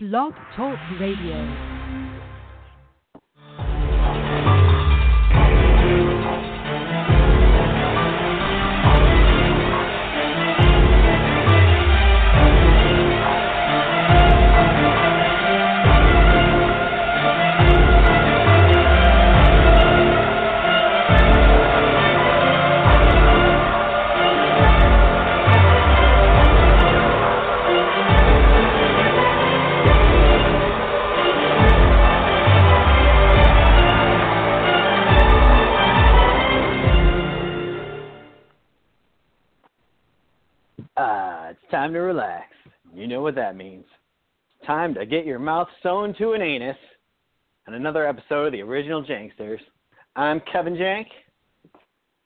Blog Talk Radio. Time to relax. You know what that means. Time to get your mouth sewn to an anus on another episode of the Original Janksters. I'm Kevin Jank.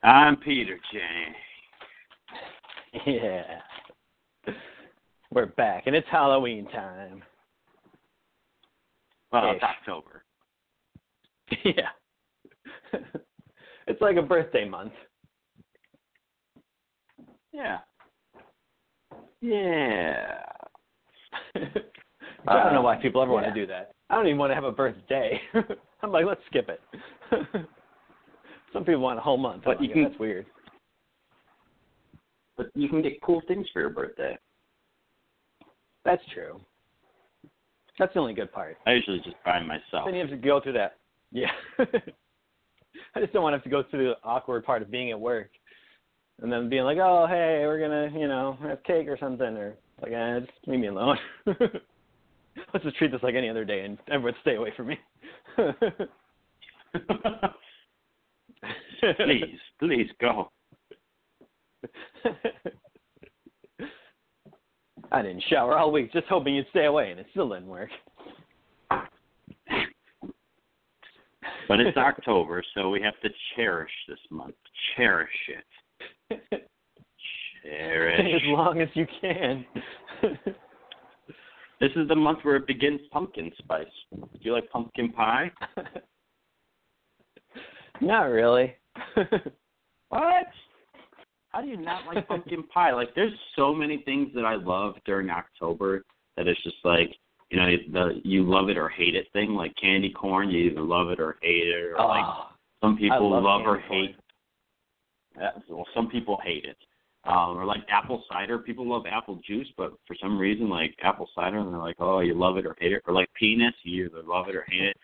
I'm Peter Jank. Yeah. We're back, and it's Halloween time. Well, Ish. it's October. yeah. it's like a birthday month. Yeah. Yeah. I don't know why uh, people ever want to do that. I don't even want to have a birthday. I'm like, let's skip it. Some people want a whole month. But I'm you like, can- That's weird. But you can get cool things for your birthday. That's true. That's the only good part. I usually just buy myself. Then you have to go through that. Yeah. I just don't want to have to go through the awkward part of being at work, and then being like, "Oh, hey, we're gonna, you know, have cake or something," or like, eh, just leave me alone. Let's just treat this like any other day, and everyone stay away from me. please, please go. I didn't shower all week, just hoping you'd stay away, and it still didn't work. But it's October, so we have to cherish this month. Cherish it. as long as you can. This is the month where it begins pumpkin spice. Do you like pumpkin pie? Not really. What? How do you not like pumpkin pie? Like, there's so many things that I love during October that it's just like, you know, the you love it or hate it thing. Like candy corn, you either love it or hate it, or like oh, some people love love or corn. hate. Well, some people hate it. Um, or like apple cider, people love apple juice, but for some reason, like apple cider, and they're like, oh, you love it or hate it. Or like peanuts, you either love it or hate it.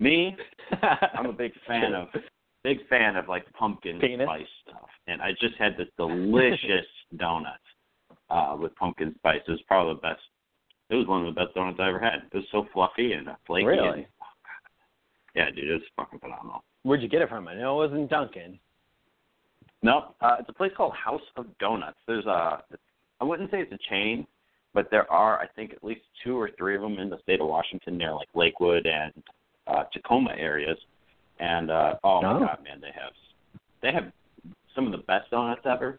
Me, I'm a big fan of big fan of like pumpkin Penis? spice stuff. And I just had this delicious donut uh with pumpkin spice. It was probably the best it was one of the best donuts I ever had. It was so fluffy and flaky Really? and yeah, dude, it was fucking phenomenal. Where'd you get it from? I know it wasn't Dunkin'. No, uh, it's a place called House of Donuts. There's a, I wouldn't say it's a chain, but there are I think at least two or three of them in the state of Washington near like Lakewood and uh, Tacoma areas. And uh, oh my Oh. god, man, they have they have some of the best donuts ever.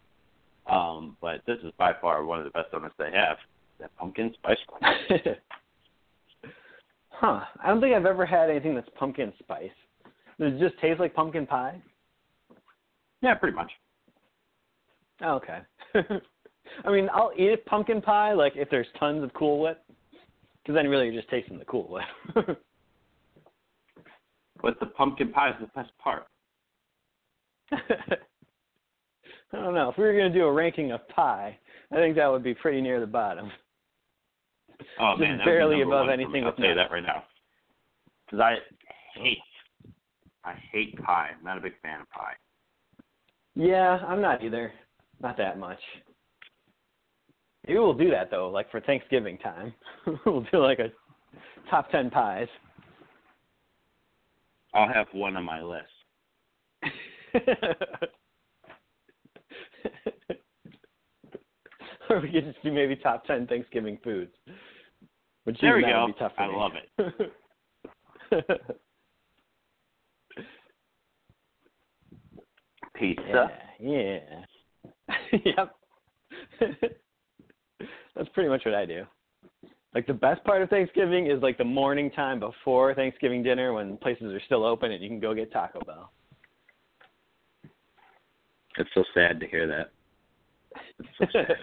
Um, but this is by far one of the best donuts they have. That pumpkin spice one. huh. I don't think I've ever had anything that's pumpkin spice. Does it just taste like pumpkin pie? Yeah, pretty much. Oh, okay. I mean, I'll eat a pumpkin pie like if there's tons of Cool Whip, because then really you're just tasting the Cool Whip. But the pumpkin pie is the best part. I don't know. If we were going to do a ranking of pie, I think that would be pretty near the bottom. Oh Just man, that would be barely above anything I'll tell you that right now. Because I hate, I hate pie. I'm not a big fan of pie. Yeah, I'm not either. Not that much. Maybe we'll do that though, like for Thanksgiving time. we'll do like a top ten pies. I'll have one on my list. or we could just do maybe top ten Thanksgiving foods. Which There we go. Would be tough I me. love it. Pizza. Yeah. yeah. yep. That's pretty much what I do. Like the best part of Thanksgiving is like the morning time before Thanksgiving dinner when places are still open and you can go get Taco Bell. It's so sad to hear that. It's so sad.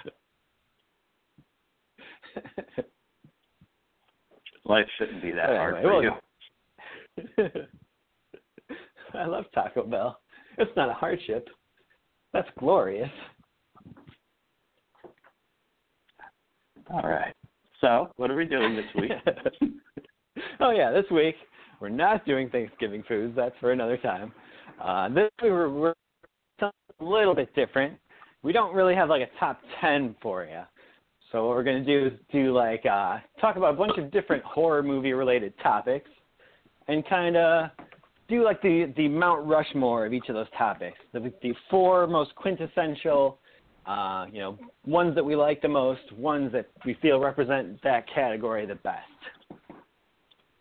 Life shouldn't be that hard for well- you. I love Taco Bell. It's not a hardship. That's glorious. All right. So, what are we doing this week? oh yeah, this week we're not doing Thanksgiving foods. That's for another time. Uh, this week we're, we're something a little bit different. We don't really have like a top ten for you. So what we're gonna do is do like uh, talk about a bunch of different horror movie related topics, and kind of do like the the Mount Rushmore of each of those topics. The the four most quintessential uh, you know, ones that we like the most, ones that we feel represent that category the best.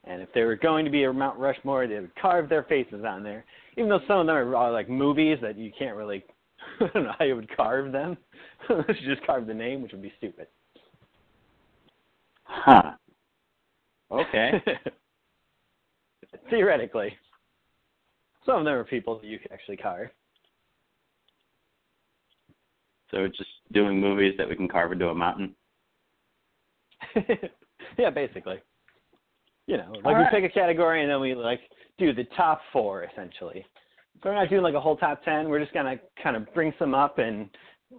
And if they were going to be a Mount Rushmore, they would carve their faces on there. Even though some of them are all like movies that you can't really, I don't know how you would carve them. You just carve the name, which would be stupid. Huh. Okay. Theoretically. Some of them are people that you can actually carve. So just doing movies that we can carve into a mountain. yeah, basically. You know, like All we right. pick a category and then we like do the top four essentially. So we're not doing like a whole top ten. We're just gonna kind of bring some up and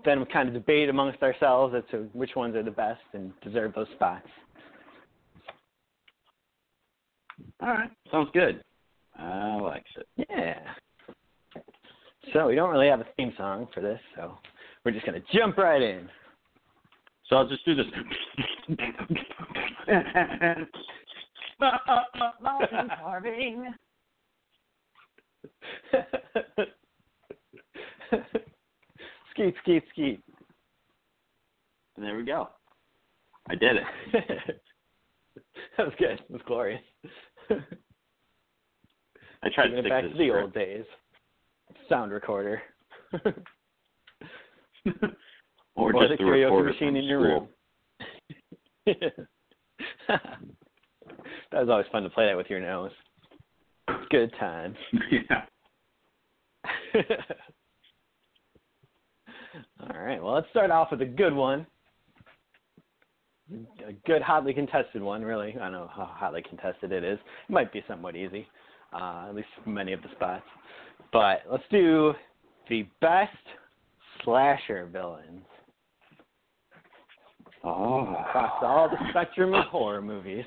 then we kind of debate amongst ourselves as to which ones are the best and deserve those spots. All right. Sounds good. I like it. Yeah. So we don't really have a theme song for this, so we're just gonna jump right in. So I'll just do this. Carving. skeet, skeet, skeet. And there we go. I did it. that was good. It was glorious. I tried to it back to to the old days. Sound recorder. or, or just the the karaoke machine in your room. that was always fun to play that with your nose. Good times. yeah. All right. Well, let's start off with a good one. A good, hotly contested one, really. I don't know how hotly contested it is. It might be somewhat easy, uh, at least many of the spots. But let's do the best slasher villains Oh. across all the spectrum of horror movies.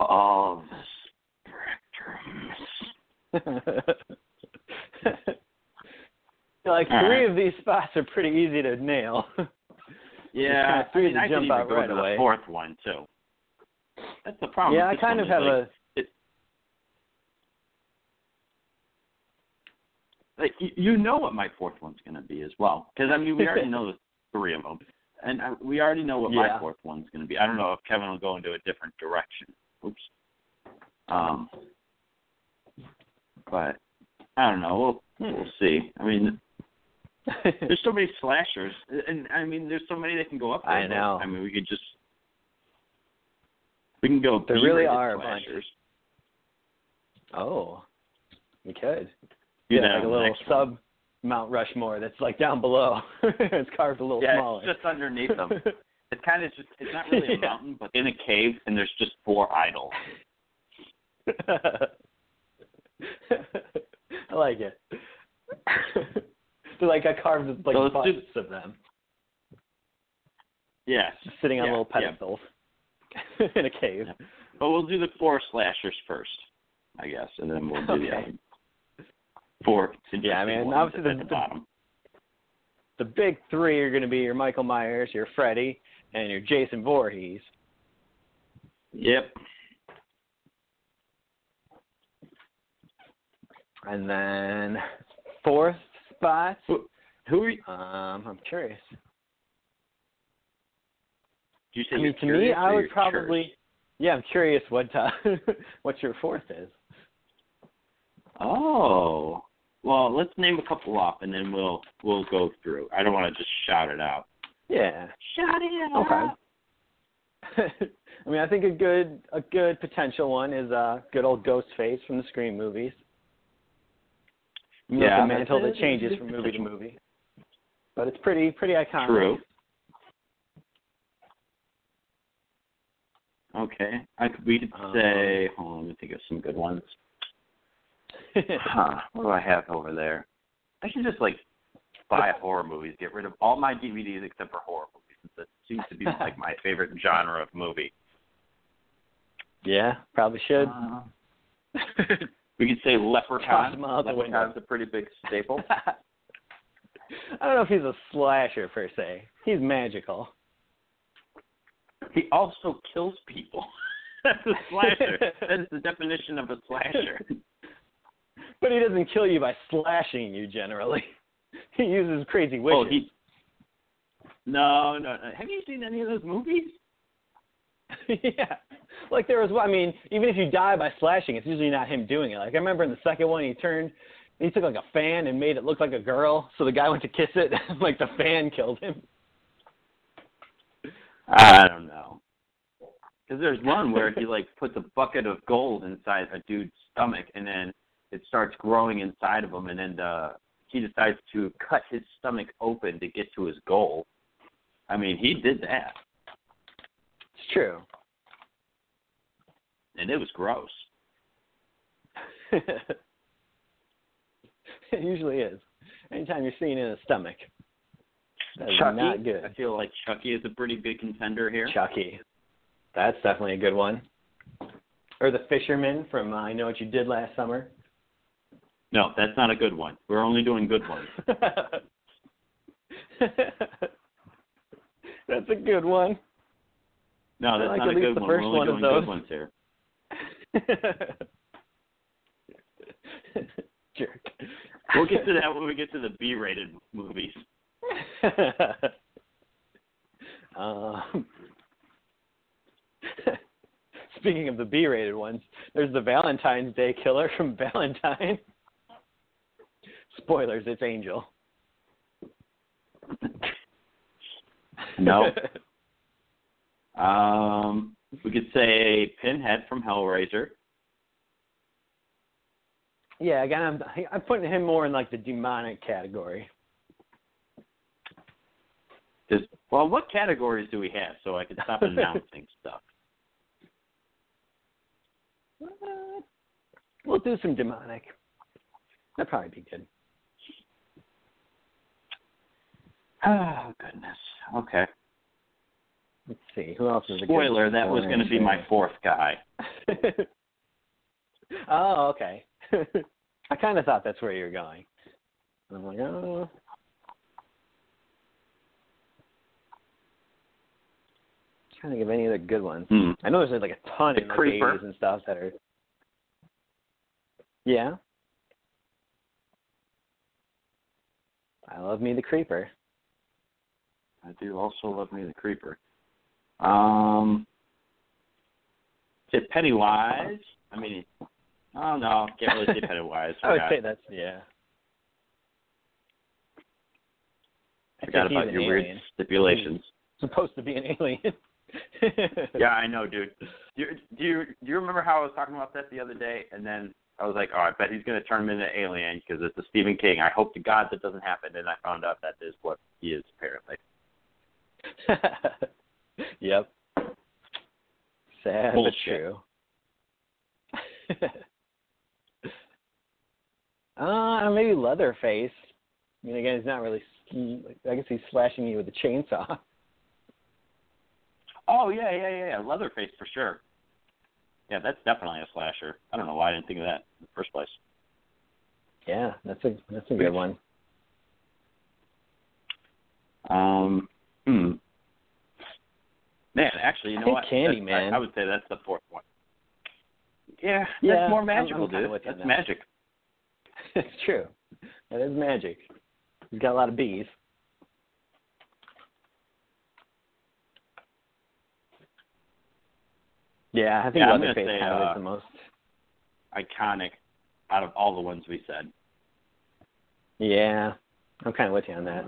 All the like All three right. of these spots are pretty easy to nail. Yeah, kinda three I mean, to I jump out right away. the fourth one too. That's the problem. yeah, I kind of have like, a like you, you know what my fourth one's going to be as well because I mean we already know the three of them, and I, we already know what Yeah. my fourth one's going to be. I don't know if Kevin will go into a different direction. Oops. Um, but I don't know. We'll we'll see. I mean, there's so many slashers, and I mean, there's so many that can go up there. I know. I mean, we could just we can go. There really are a bunch. slashers. oh, we could. Do Yeah, that like a little one. sub Mount Rushmore that's like down below. it's carved a little Yeah, smaller. it's just underneath them. It's kind of just, it's not really a Yeah. mountain, but in a cave, and there's just four idols. I like it. They're like I carved like So busts do- of them, Yes. just sitting on Yeah, little yeah. pedestals in a cave. Yeah. But we'll do the four slashers first, I guess, and then we'll do the other four. Yeah, I mean, obviously at the- the the- bottom. The big three are going to be your Michael Myers, your Freddy, and your Jason Voorhees. Yep. And then fourth spot, Who, who are you? um, I'm curious. Do you say I mean, to me, I would probably, yeah, I'm curious what uh, what your fourth is. Oh. Well, let's name a couple off, and then we'll we'll go through. I don't want to just shout it out. Yeah. Shout it out. Okay. I mean, I think a good a good potential one is uh good old Ghostface from the Scream movies. You know, Yeah, the mantle that changes from movie to movie. But it's pretty pretty iconic. True. Okay, I could we could Um, say. Hold on, let me think of some good ones. Huh? What do I have over there? I should just like buy horror movies. Get rid of all my DVDs except for horror movies. That seems to be like my favorite genre of movie. yeah, probably should. Uh, we could say Leprechaun. Leprechaun's a pretty big staple. I don't know if he's a slasher per se. He's magical. he also kills people. That's a slasher. That's the definition of a slasher. But he doesn't kill you by slashing you generally. He uses crazy oh, wishes. Oh, he. No, no, no. Have you seen any of those movies? yeah. Like there was I mean, even if you die by slashing, it's usually not him doing it. Like I remember in the second one he turned he took like a fan and made it look like a girl, so the guy went to kiss it and like the fan killed him. I don't know. Because there's one where he like puts a bucket of gold inside a dude's stomach, and then it starts growing inside of him, and then the, he decides to cut his stomach open to get to his goal. I mean, he did that, It's true. and it was gross. it usually is. Anytime you're seeing it in the stomach. That is Chucky, not good. I feel like Chucky is a pretty good contender here. Chucky. That's definitely a good one. Or the fisherman from uh, I Know What You Did Last Summer. No, that's not a good one. We're only doing good ones. That's a good one. No, that's like not a good one. We're only one doing good ones here. Jerk. We'll get to that when we get to the B-rated movies. um, speaking of the B-rated ones, there's the Valentine's Day Killer from Valentine. Spoilers, it's Angel. No. Um, we could say Pinhead from Hellraiser. yeah, again, I'm I'm putting him more in like the demonic category. Just, well, what categories do we have so I can stop announcing stuff? Uh, We'll do some demonic. That'd probably be good. Oh goodness. Okay. Let's see. Who else is Spoiler: that was going to be my fourth guy. oh, okay. I kind of thought that's where you were going. I'm like, oh. Trying to think of any other good ones. Hmm. I know there's like a ton The in like Creeper. 80s and stuff that are. Yeah. I love me the creeper. I do also love me the creeper. Um, is it Pennywise? I mean, oh no, can't really say Pennywise. I would Forgot, say that's yeah. I forgot about an your weird alien. stipulations. Supposed to be an alien. Yeah, I know, dude. Do you, do you do you remember how I was talking about that the other day? And then I was like, oh, I bet he's going to turn him into an alien because it's a Stephen King. I hope to God that doesn't happen. And I found out that is what he is apparently. yep. Sad Bullshit. but true. uh, maybe Leatherface. I mean, again, he's not really. I guess he's slashing you with a chainsaw. Oh yeah, yeah, yeah, yeah. Leatherface for sure. Yeah, that's definitely a slasher. I don't know why I didn't think of that in the first place. Yeah, that's a that's a good one. Um, hmm. Man, actually, you know what? Candyman. That's- I, I would say that's the fourth one. Yeah, Yeah, that's more I'm- I'm magical, kinda dude. That's now. magic. it's true. That is magic. He's got a lot of bees. Yeah, I think Yeah, I'm Leatherface say, kind of uh, is the most. Iconic out of all the ones we said. Yeah, I'm kind of with you on that.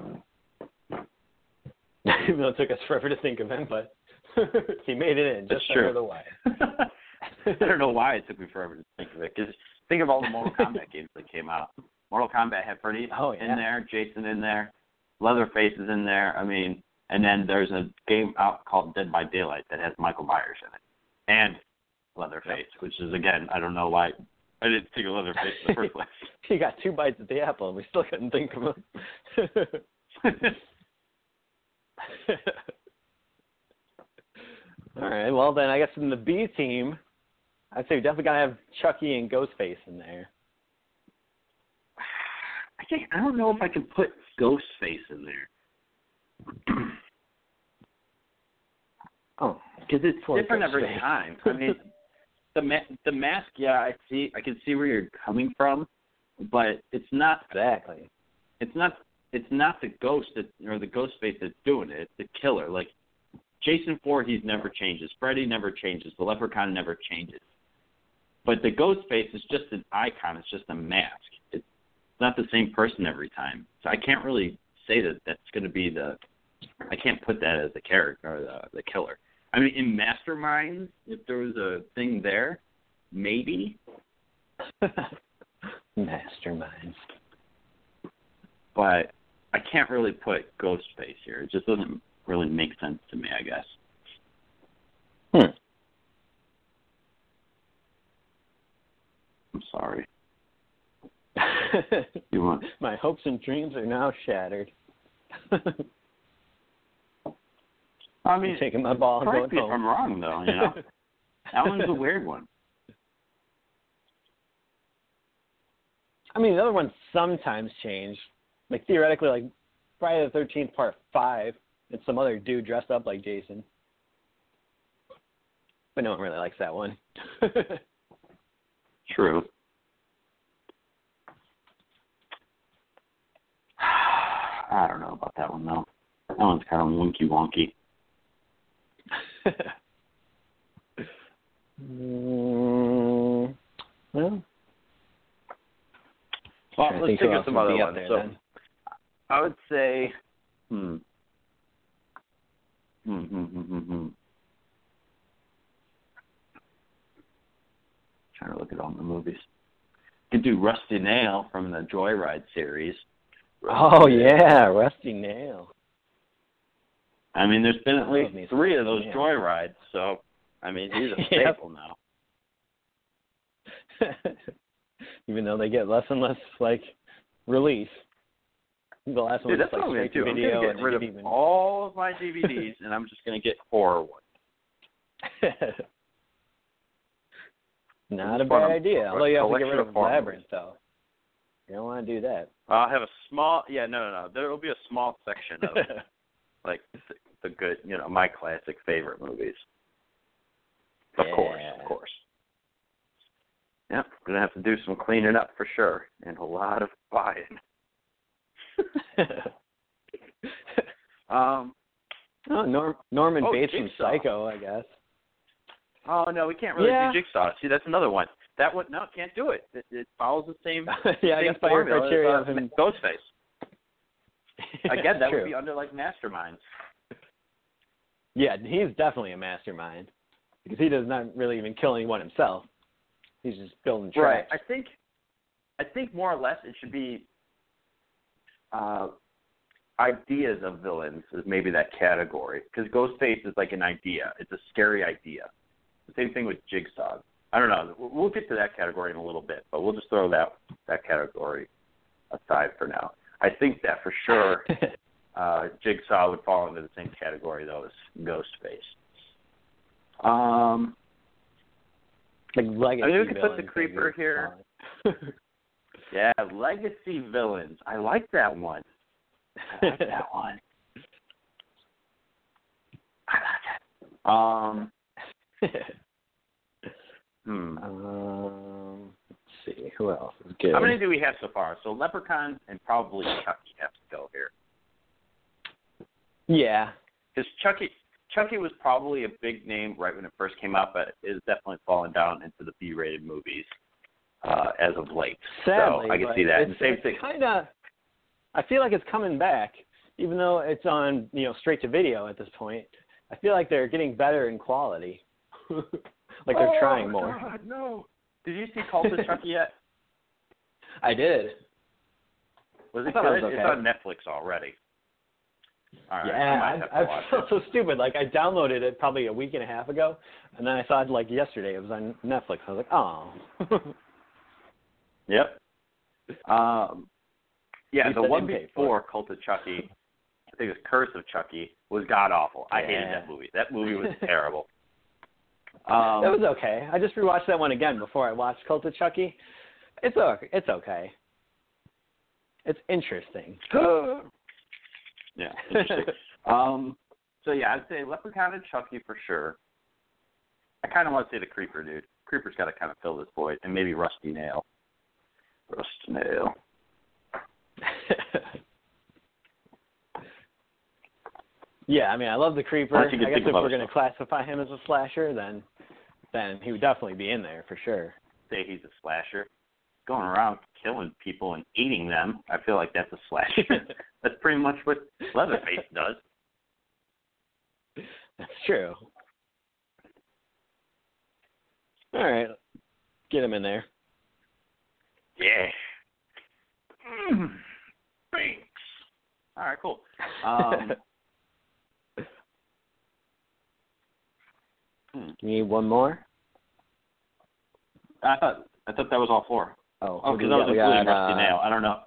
Even though it took us forever to think of him, but he made it in That's just true. under the wire. I don't know why it took me forever to think of it. Because think of all the Mortal Kombat games that came out. Mortal Kombat had Freddy Oh, yeah. in there, Jason in there, Leatherface is in there. I mean, and then there's a game out called Dead by Daylight that has Michael Myers in it. and Leatherface, which is again, I don't know why I didn't think of Leatherface in the first place. you got two bites at the apple, and we still couldn't think of him. All right. Well, then I guess in the B team, I'd say we definitely gotta have Chucky and Ghostface in there. I think I don't know if I can put Ghostface in there. oh, because it's different every time. I mean, the ma- the mask, yeah, I see, I can see where you're coming from, but it's not exactly. it's not it's not the ghost that or the ghost face that's doing it. It's the killer. Like Jason Voorhees never changes. Freddy never changes. The Leprechaun never changes. But the ghost face is just an icon. It's just a mask. It's not the same person every time. So I can't really say that that's going to be the. I can't put that as the character or the the killer. I mean, in Masterminds, if there was a thing there, maybe. Masterminds. but I can't really put Ghostface here. It just doesn't really make sense to me, I guess. Hmm. I'm sorry. You want? My hopes and dreams are now shattered. I mean, taking my ball and going home. I'm wrong, though. You know, that one's a weird one. I mean, the other ones sometimes change. Like theoretically, like Friday the Thirteenth Part Five, and some other dude dressed up like Jason. But no one really likes that one. True. I don't know about that one though. That one's kind of wonky wonky. mm, well, Well, let's think of some other ones. So? I would say, hmm. Hmm, hmm, hmm, hmm, hmm. Trying to look at all the movies. Could do Rusty Nail from the Joyride series. Oh yeah, Rusty Nail. I mean, there's been at least three of those Joyrides, so I mean, he's a staple now. Even though they get less and less like release. The last one Dude, was that's like what I'm gonna straight to do. I'm gonna get rid of even all of my DVDs, and I'm just gonna get horror ones. Not a bad idea. Although you have to get rid of horror Labyrinth though. You don't want to do that. I'll have a small. Yeah, no, no, no. There will be a small section of like the, the good, you know, my classic favorite movies. Of course, of course. Yep, gonna have to do some cleaning up for sure, and a lot of buying. Um. oh, Norm, Norman Oh, Bates from Psycho, I guess. Oh no, we can't really Yeah. do Jigsaw. See, that's another one. That one, no, can't do it. It, it follows the same. yeah, I same guess by your formula as, criteria uh, of him. Ghostface. Again, that True. would be under like Masterminds. Yeah, he's definitely a mastermind because he does not really even kill anyone himself. He's just building traps. Right. I think I think more or less it should be uh ideas of villains is maybe that category because Ghostface is like an idea. It's a scary idea. The same thing with Jigsaw. I don't know. We'll- get to that category in a little bit, but we'll just throw that that category aside for now. I think that for sure uh Jigsaw would fall into the same category though as Ghostface. Um like legacy I mean, we could put the creeper here. Yeah, legacy villains. I like that one. I like that one. I like it. Um, hmm. um, let's see who else is good. How many do we have so far? So Leprechaun and probably Chucky have to go here Yeah, because Chucky. Chucky was probably a big name right when it first came out, but is definitely fallen down into the B-rated movies uh, as of late. sadly, so I can see that. It's, same it's thing. Kind of. I feel like it's coming back, even though it's on you know straight to video at this point. I feel like they're getting better in quality. like they're Oh, trying more. God, no. Did you see Cult of Chucky yet? I did. Was I it thought it good? was It's on Netflix already. All right, I yeah, I, I watch feel so stupid. Like I downloaded it probably a week and a half ago, and then I saw it like yesterday. It was on Netflix. I was like, oh. Yep. Um, yeah, the one before Cult of Chucky, I think it was Curse of Chucky, was god awful. I hated that movie. That movie was terrible. that Um, was okay. I just rewatched that one again before I watched Cult of Chucky. It's okay. It's okay. It's interesting. yeah, interesting. um, so yeah, I'd say Leprechaun and Chucky for sure. I kind of want to say the Creeper, dude. Creeper's got to kind of fill this void, and maybe Rusty Nail. Rusty Nail. yeah, I mean, I love the creeper. I guess if we're going to classify him as a slasher, then then he would definitely be in there for sure. Say he's a slasher. Going around killing people and eating them, I feel like that's a slasher. that's pretty much what Leatherface does. That's true. All right, get him in there. Yeah. Mm, thanks. All right, cool. Um, hmm. you need one more? I thought I thought that was all four. Oh, Oh, because I was got? We including got, Rusty uh, Nail. I don't know.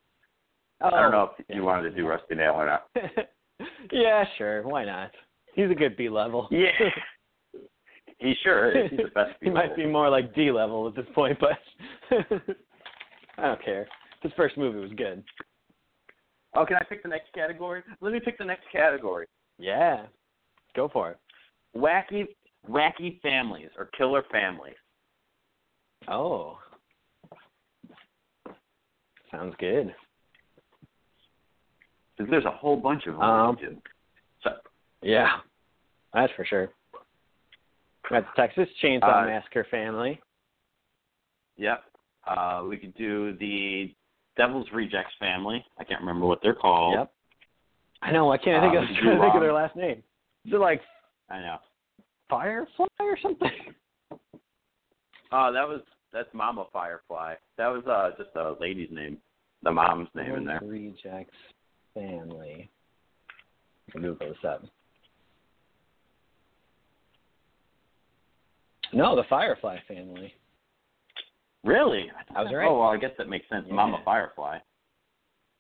Oh, I don't know if you wanted to do Rusty Nail or not. yeah, sure. Why not? He's a good B level. Yeah. He sure is. He's the best. he might be more like D level at this point, but I don't care. His first movie was good. Oh, can I pick the next category? Let me pick the next category. Yeah, go for it. Wacky, wacky families or killer families. Oh, sounds good. There's a whole bunch of them. Um. So, Yeah, that's for sure. That's Texas Chainsaw Uh, Massacre family. yep. Uh, we could do the Devil's Rejects family. I can't remember what they're called. Yep. I know. I can't think Uh, of you trying to think of their last name. Is it like I know. Firefly or something? Oh, that was that's Mama Firefly. That was uh just a lady's name, the mom's name in there. Rejects family. Google this up. No, the Firefly family. Really? I was right. Oh well, I guess that makes sense. Yeah. Mama Firefly.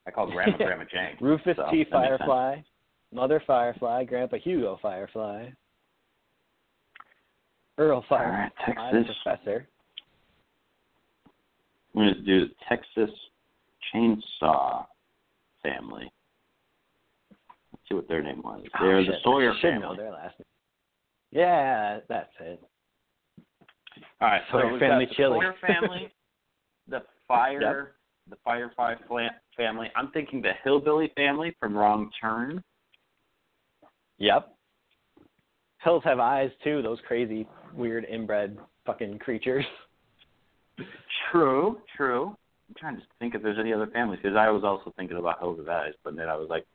I call Grandma Grandma Jane. Rufus So, T. that makes sense. Firefly, Mother Firefly, Grandpa Hugo Firefly, Earl right, Firefly, the Texas. Professor. I'm going to do the Texas Chainsaw family. Let's see what their name was. Oh, They're the Sawyer should know family. their last name. Yeah, that's it. All right, so we've family got the chili. Sawyer family, the Fire, the Firefly family. I'm thinking the Hillbilly family from Wrong Turn. Yep. Hills have eyes too. Those crazy, weird, inbred fucking creatures. True, true. I'm trying to think if there's any other families because I was also thinking about Hills of Eyes, but then I was like,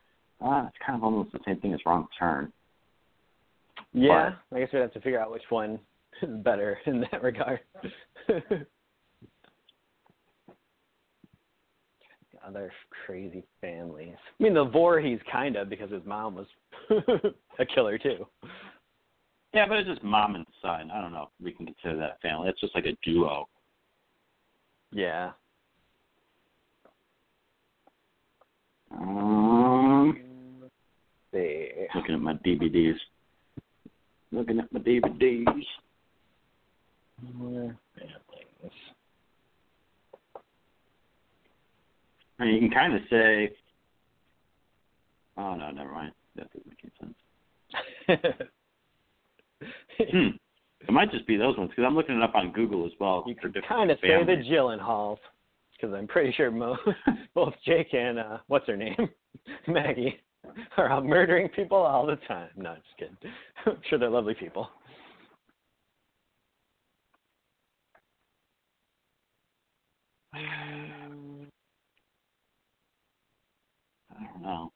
ah, it's kind of almost the same thing as Wrong Turn. Yeah, I guess we'd have to figure out which one is better in that regard. Other crazy families. I mean, the Voorhees kind of because his mom was a killer too. Yeah, but it's just mom and son. I don't know if we can consider that family. It's just like a duo. Yeah. Um, See. looking at my DVDs. Looking at my DVDs. Families. I mean, you can kind of say. Oh no, never mind. That doesn't make any sense. Hmm. It might just be those ones because I'm looking it up on Google as well. you for could kind of say the families. Gyllenhaals because I'm pretty sure mo- both Jake and uh, what's her name, Maggie, are out murdering people all the time. No, I'm just kidding. I'm sure they're lovely people. I don't know.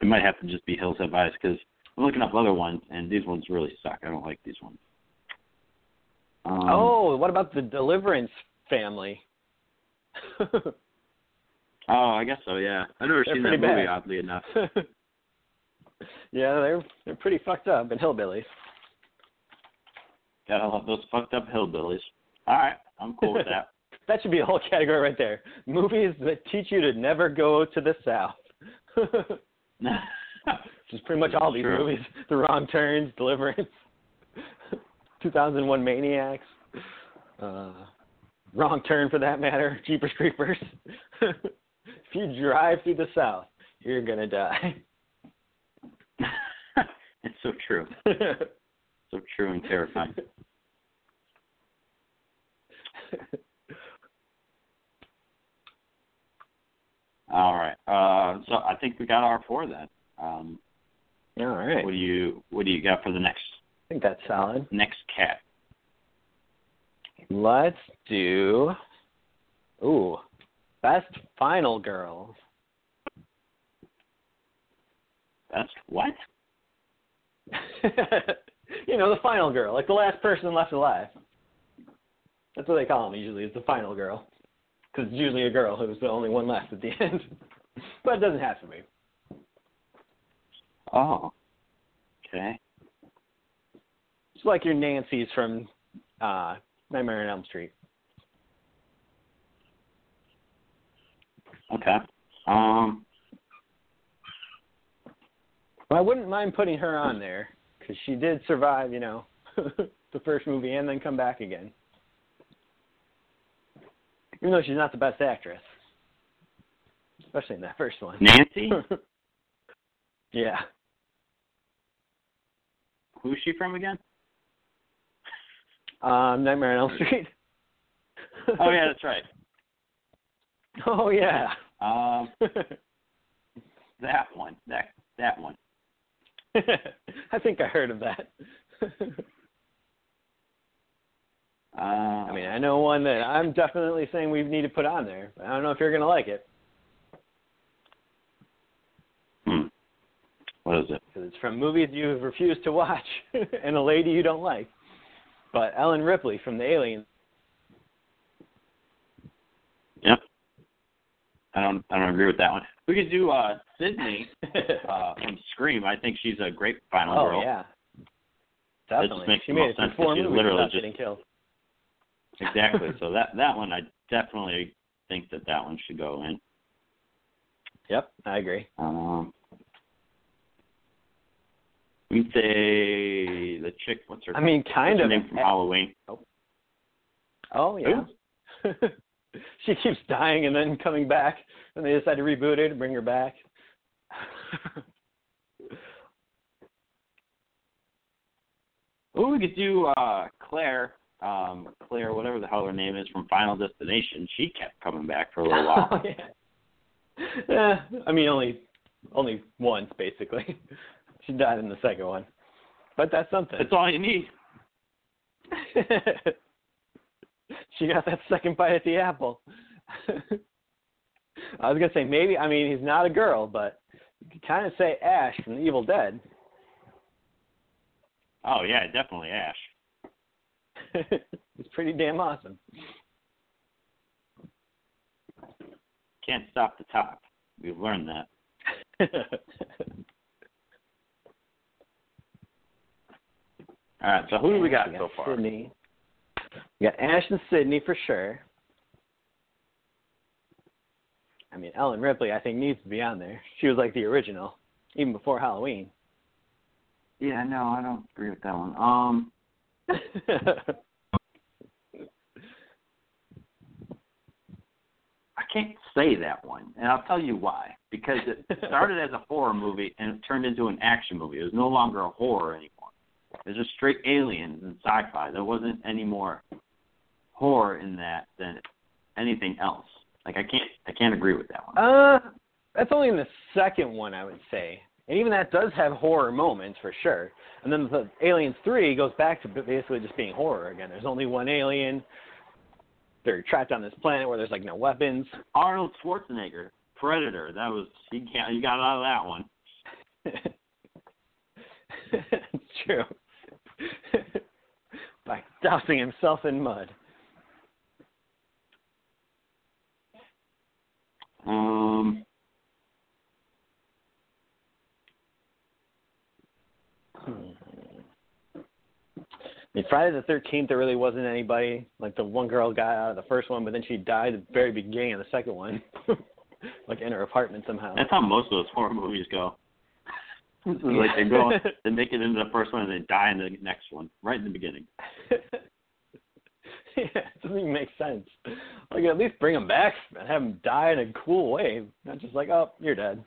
It might have to just be Hills Have Eyes because I'm looking up other ones and these ones really suck. I don't like these ones. Um, oh, what about the Deliverance family? Oh, I guess so. Yeah, I've never They're seen that movie. bad. Oddly enough. yeah, they're they're pretty fucked up and hillbillies. Gotta love those fucked up hillbillies. All right, I'm cool with that. That should be a whole category right there. Movies that teach you to never go to the south. Which is pretty much all these True. movies: The Wrong Turns, Deliverance, 2001 Maniacs, uh, Wrong Turn for that matter, Jeepers Creepers. if you drive through the south, you're gonna die. it's so true. So true and terrifying. All right. Uh, so I think we got our four then. Um, all right. what do you What do you got for the next I think that's solid. next cat? Let's do. Ooh, best final girl. Best what? you know, the final girl, like the last person left alive. That's what they call them usually. It's the final girl, because it's usually a girl who's the only one left at the end. but it doesn't have to be. Oh. Okay. It's like your Nancy's from uh, Nightmare on Elm Street. Okay. Um. I wouldn't mind putting her on there because she did survive, you know, the first movie and then come back again. Even though she's not the best actress, especially in that first one. Nancy. yeah. Who's she from again? Um, Nightmare on Elm Street. Oh yeah, that's right. oh yeah. Um, that one. That that one. I think I heard of that. Uh, I mean, I know one that I'm definitely saying we need to put on there. But I don't know if you're gonna like it hmm. what is it? because it's from movies you've refused to watch and a lady you don't like. But Ellen Ripley from The Alien. Yep. I don't. I don't agree with that one. We could do uh, Sidney uh, from Scream. I think she's a great final oh girl. yeah. That just Definitely. makes she the made most it through sense four that she's movies literally without just- getting killed. Exactly. so that that one, I definitely think that that one should go in. Yep, I agree. Um, we'd say the chick. What's her? I mean, kind of. name from Halloween. Oh yeah. she keeps dying and then coming back, and they decide to reboot it and bring her back. Oh, we could do uh, Claire. Um, Claire, whatever the hell her name is from Final Destination. She kept coming back for a little while. Oh, yeah. Yeah, I mean only only once basically. she died in the second one, but that's something. That's all you need. she got that second bite at the apple. I was gonna say maybe. I mean, he's not a girl, but you could kind of say Ash from The Evil Dead. Oh yeah, definitely Ash. it's pretty damn awesome. Can't stop the top. We've learned that. All right. So who do we got so far? Sidney. We got Ash and Sidney for sure. I mean, Ellen Ripley, I think, needs to be on there. She was like the original, even before Halloween. Yeah, no, I don't agree with that one. Um, I can't say that one, and I'll tell you why. Because it started as a horror movie and it turned into an action movie. It was no longer a horror anymore. It was just straight aliens and sci-fi. There wasn't any more horror in that than anything else. Like I can't, I can't agree with that one. uh, that's only in the second one, I would say. And even that does have horror moments for sure. And then the Aliens 3 goes back to basically just being horror again. There's only one alien. They're trapped on this planet where there's like no weapons. Arnold Schwarzenegger, Predator. That was he can't, he got out of that one. it's true. By dousing himself in mud. Um, I mean, Friday the Thirteenth, there really wasn't anybody. Like the one girl got out of the first one, but then she died at the very beginning of the second one, like in her apartment somehow. That's how most of those horror movies go. like they go, they make it into the first one, and they die in the next one, right in the beginning. yeah, it doesn't even make sense. Like at least bring them back and have them die in a cool way, not just like, oh, you're dead.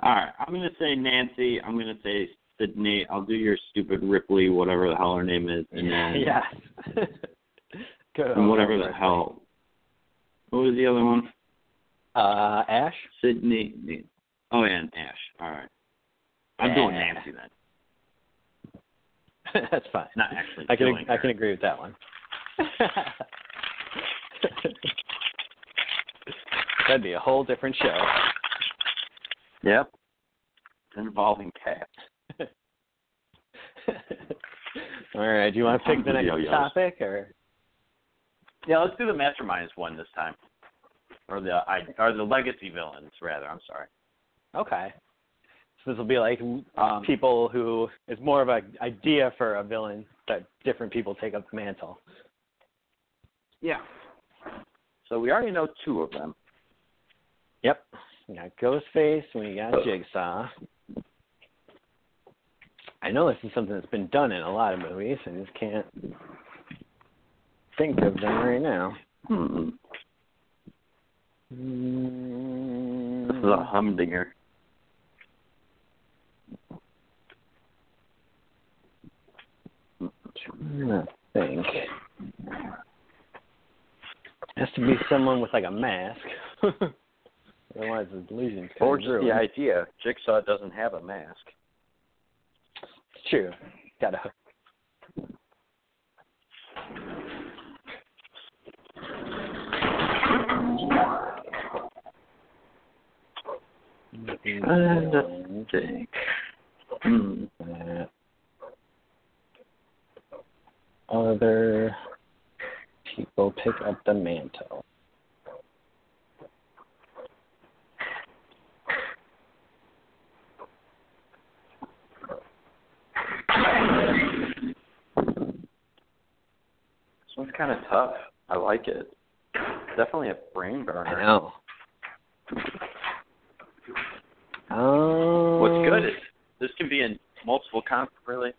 All right, I'm gonna say Nancy. I'm gonna say Sidney. I'll do your stupid Ripley, whatever the hell her name is, and then yeah. And whatever the hell. What was the other one? Uh, Ash. Sidney. Oh yeah, and Ash. All right. I'm doing Nancy then. That's fine. Not actually I can I her. can agree with that one. That'd be a whole different show. Yep. Involving cats. All right. Do you want to pick the next Yo-yos. topic, or Yeah, let's do the Masterminds one this time, or the I or the Legacy villains rather. I'm sorry. okay? So this will be like Um, people who it's more of an idea for a villain that different people take up the mantle. Yeah. So we already know two of them. Yep. We got Ghostface and we got Jigsaw. I know this is something that's been done in a lot of movies. I just can't think of them right now. Hmm. This is a humdinger. trying to think. Has to be someone with like a mask. Otherwise, the delusion's kind Or of just the idea, Jigsaw doesn't have a mask. True. Think. Hmm. Uh, other people pick up the mantle. This one's kind of tough. I like it. Definitely a brain burner. I know. Um, What's good is this can be in multiple con really.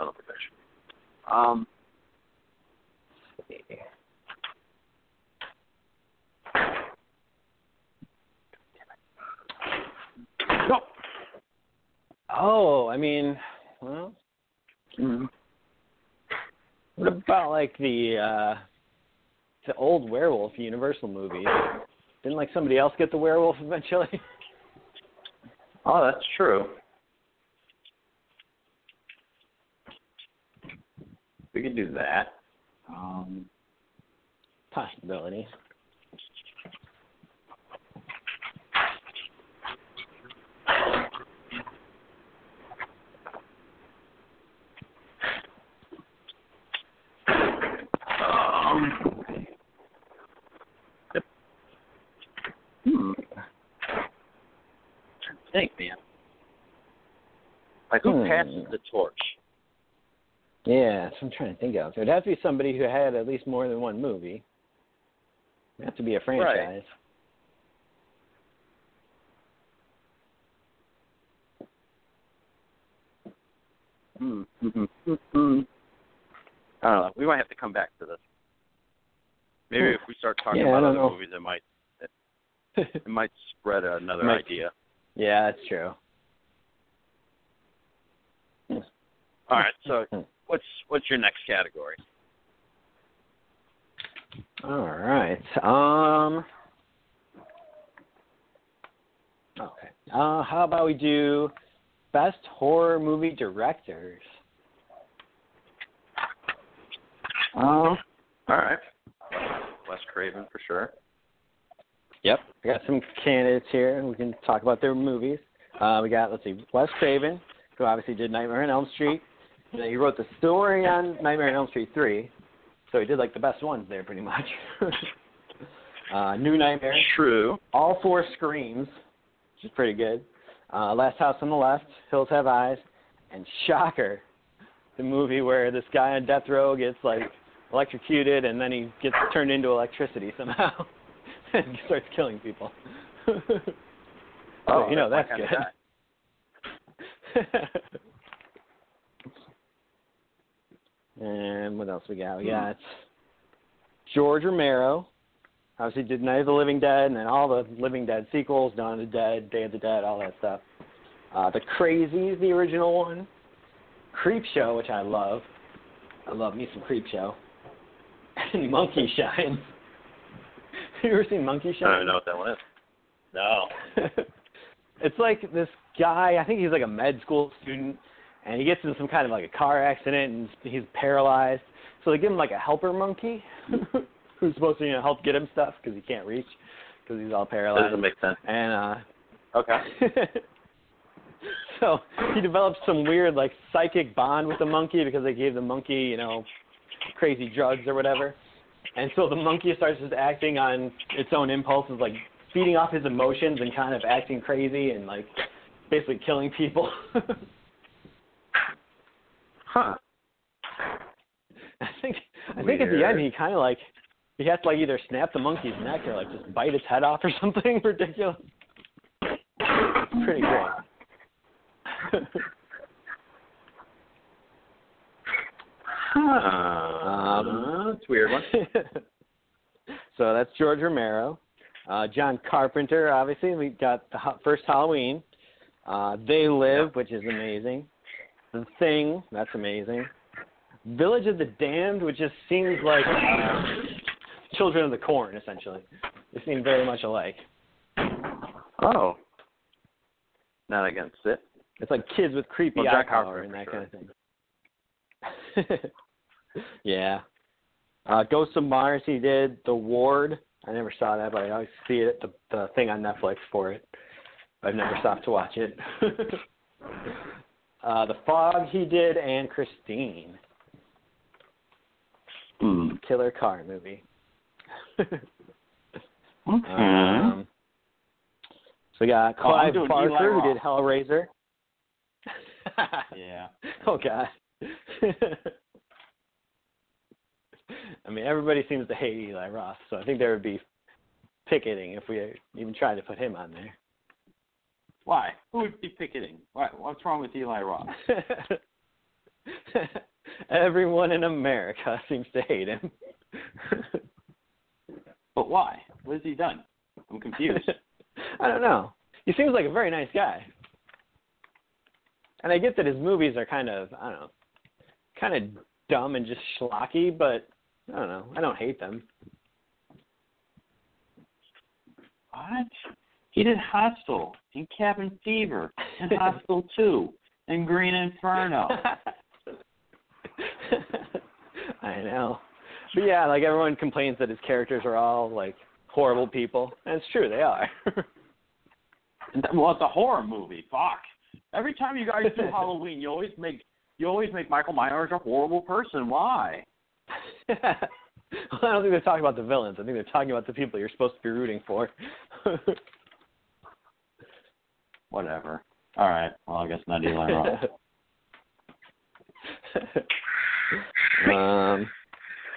A bitch. Um, no. Oh, I mean, well, Mm. what about like the uh the old werewolf Universal movies? Didn't like somebody else get the werewolf eventually? Oh, that's true. We could do that. Um, Possibility. um, yep. Hmm. Think, man. Like who Hmm. passes the torch? Yeah, that's what I'm trying to think of. It have to be somebody who had at least more than one movie. It'd have to be a franchise. Hmm. hmm hmm I don't know. We might have to come back to this. Maybe Hmm. if we start talking Yeah, about other know. movies, it might it might spread another Might- idea. Yeah, that's true. All right. So what's what's your next category? All right. Um. Okay. Uh, how about we do best horror movie directors? Um. All right. Wes Craven for sure. Yep. We got some candidates here. And we can talk about their movies. Uh, we got let's see, Wes Craven, who obviously did Nightmare on Elm Street. He wrote the story on Nightmare on Elm Street three, so he did like the best ones there, pretty much. Uh, New Nightmare, True. all four screams, which is pretty good. Uh, Last House on the Left, Hills Have Eyes, and Shocker, the movie where this guy on death row gets like electrocuted and then he gets turned into electricity somehow and starts killing people. Oh, you know that's that's my kind of good. and what else we got? We got George Romero. Obviously did Night of the Living Dead and then all the Living Dead sequels, Dawn of the Dead, Day of the Dead, all that stuff. Uh, the Crazies, the original one. Creep Show, which I love. I love me some Creep Show. And Monkey Shine. You ever seen Monkey Show? I don't know what that one is. No. it's like this guy. I think he's like a med school student, and he gets in some kind of like a car accident, and he's paralyzed. So they give him like a helper monkey, who's supposed to you know help get him stuff because he can't reach because he's all That paralyzed. doesn't make sense. And uh, Okay. so he develops some weird like psychic bond with the monkey because they gave the monkey you know crazy drugs or whatever. And so the monkey starts just acting on its own impulses, like feeding off his emotions and kind of acting crazy and like basically killing people. Huh. I think I think at the end he kind of like he has to like either snap the monkey's neck or like just bite its head off or something ridiculous. Pretty great. Huh. Um, That's a weird one. so that's George Romero. Uh, John Carpenter, obviously. We got the ho- first Halloween. Uh, they Live, which is amazing. The Thing, that's amazing. Village of the Damned, which just seems like uh, Children of the Corn, essentially. They seem very much alike. Oh. Not against it. It's like kids with creepy Well, eye and that for kind of thing. yeah. Uh, Ghost of Mars, he did. The Ward, I never saw that, but I always see it, the, the thing on Netflix for it. I've never stopped to watch it. uh, the Fog, he did, and Christine, Hmm. killer car movie. Okay. Um, so we got Oh, Clive Eli Barker, who did Hellraiser. yeah. Oh God. I mean, everybody seems to hate Eli Roth, so I think there would be picketing if we even tried to put him on there. Why? Who would be picketing? Why? What's wrong with Eli Roth? Everyone in America seems to hate him. But why? What has he done? I'm confused. I don't know. He seems like a very nice guy. And I get that his movies are kind of, I don't know, kind of dumb and just schlocky, but I don't know. I don't hate them. what? He did Hostel and Cabin Fever and Hostel 2 and Green Inferno. I know. But yeah, like everyone complains that his characters are all like horrible people. And it's true, they are. Well, it's a horror movie. Fuck. Every time you guys do Halloween, you always make you always make Michael Myers a horrible person. Why? well, I don't think they're talking about the villains. I think they're talking about the people you're supposed to be rooting for. Whatever. All right. Well, I guess not Eli Roth. um,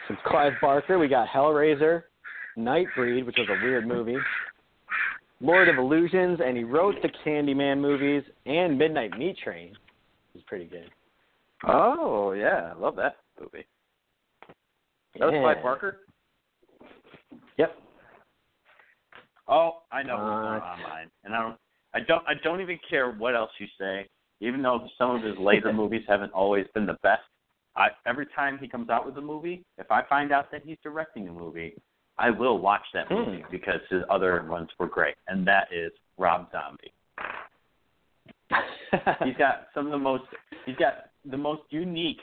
some Clive Barker. We got Hellraiser, Nightbreed, which was a weird movie, Lord of Illusions, and he wrote the Candyman movies and Midnight Meat Train. Which is pretty good. Oh yeah, I love that movie. That was Yeah. Clive Barker. Yep. Oh, I know what's Uh, going on mine, and I don't, I don't, I don't even care what else you say. Even though some of his later movies haven't always been the best, I every time he comes out with a movie, if I find out that he's directing a movie, I will watch that Hmm. movie because his other ones were great, and that is Rob Zombie. He's got some of the most, he's got the most unique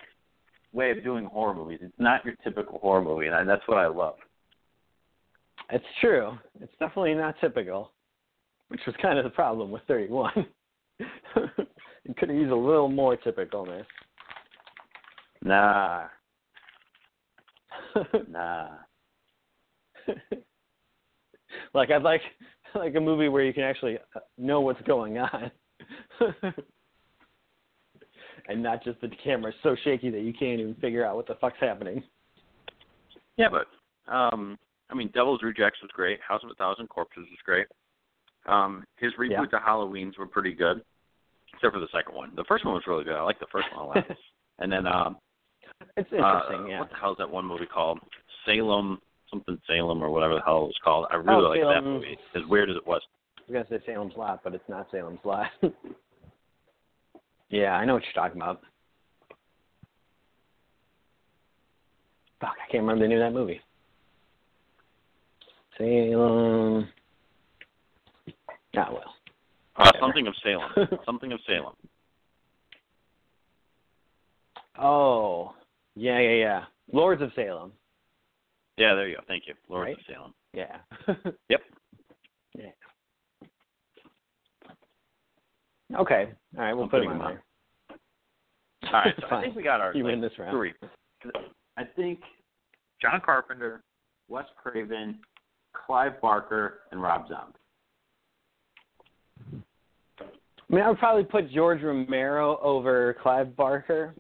way of doing horror movies. It's not your typical horror movie, and I, that's what I love. It's true. It's definitely not typical, which was kind of the problem with 31. you could have used a little more typicalness. Nah, nah. like I'd like like a movie where you can actually know what's going on. and not just the camera's so shaky that you can't even figure out what the fuck's happening. Yeah, but um I mean Devil's Rejects was great. House of a Thousand Corpses was great. Um his reboot Yeah. to Halloweens were pretty good. Except for the second one. The first one was really good. I like the first one a lot. and then um It's uh, interesting, yeah. what the hell is that one movie called? Salem something Salem or whatever the hell it was called. I really Oh, like that movie. As weird as it was. I was gonna say Salem's Lot, but it's not Salem's Lot. yeah, I know what you're talking about. Fuck, I can't remember the name of that movie. Salem. Ah well. Uh, something of Salem. something of Salem. Oh, yeah, yeah, yeah. Lords of Salem. Yeah, there you go. Thank you. Lords Right? of Salem. Yeah. Yep. Yeah. Okay. All right, we'll I'm put putting him on there. All right, so I think we got our You like, win this round. three. I think John Carpenter, Wes Craven, Clive Barker, and Rob Zombie. I mean, I would probably put George Romero over Clive Barker.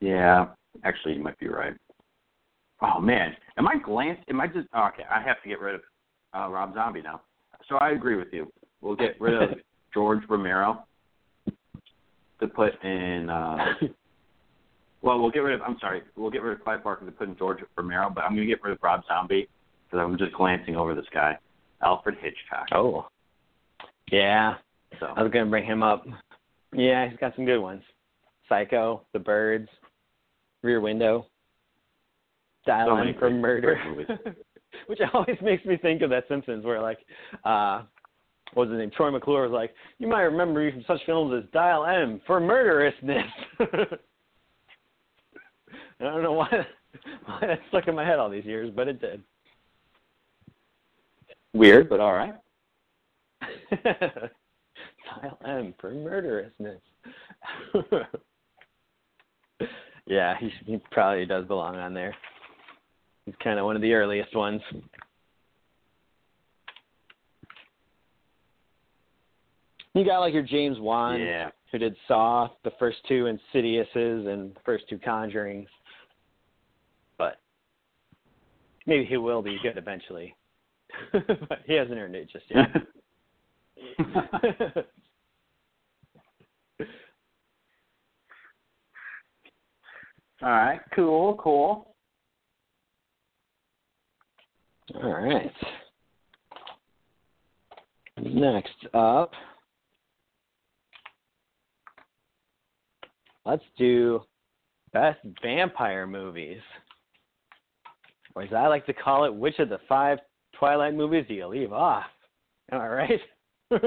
Yeah, actually, you might be right. Oh man, am I glance? Am I just oh, okay? I have to get rid of uh, Rob Zombie now. So I agree with you. We'll get rid of George Romero to put in. Uh, well, we'll get rid of. I'm sorry. We'll get rid of Clive Barker to put in George Romero, but I'm going to get rid of Rob Zombie because I'm just glancing over this guy, Alfred Hitchcock. Oh. Yeah, So I was gonna bring him up. Yeah, he's got some good ones. Psycho, The Birds, Rear Window, Dial So for Murder. which always makes me think of that Simpsons, where like, uh, what was his name? Troy McClure was like, "You might remember me from such films as Dial M for Murderousness." And I don't know why, why that stuck in my head all these years, but it did. weird, but all right. Dial M for murderousness. yeah, he he probably does belong on there. He's kind of one of the earliest ones. You got like your James Wan, Yeah. who did Saw, the first two Insidiouses, and the first two Conjurings. But maybe he will be good eventually. but he hasn't earned it just yet. all right. Cool. Cool. All right. Next up, let's do best vampire movies. Or as I like to call it, which of the five Twilight movies do you leave off? Am I right?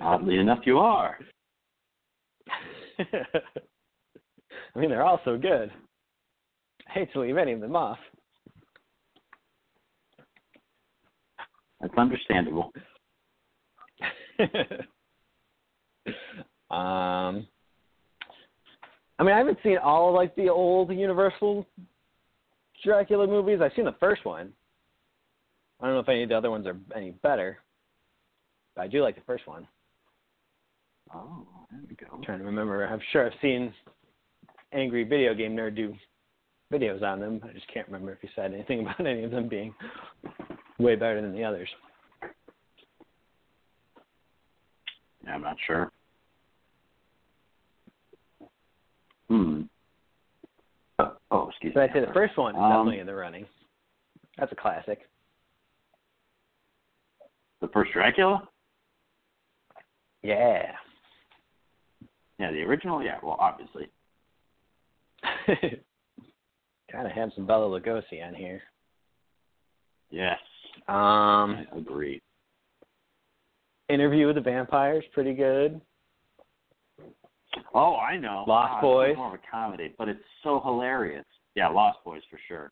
Oddly enough, you are. I mean, they're all so good. I hate to leave any of them off. That's understandable. um, I mean, I haven't seen all of like the old Universal Dracula movies. I've seen the first one. I don't know if any of the other ones are any better, but I do like the first one. Oh, there we go. I'm trying to remember. I'm sure I've seen Angry Video Game Nerd do videos on them. I just can't remember if he said anything about any of them being way better than the others. Yeah, I'm not sure. Hmm. Oh, oh excuse But me. I'd say the first one is Um, definitely in the running. That's a classic. The first Dracula? Yeah. Yeah, the original. Yeah, well, obviously. Gotta have some Bela Lugosi on here. Yes, Um, I agree. Interview with the Vampires, pretty good. Oh, I know. Lost Ah, it's Boys. More of a comedy, but it's so hilarious. Yeah, Lost Boys for sure.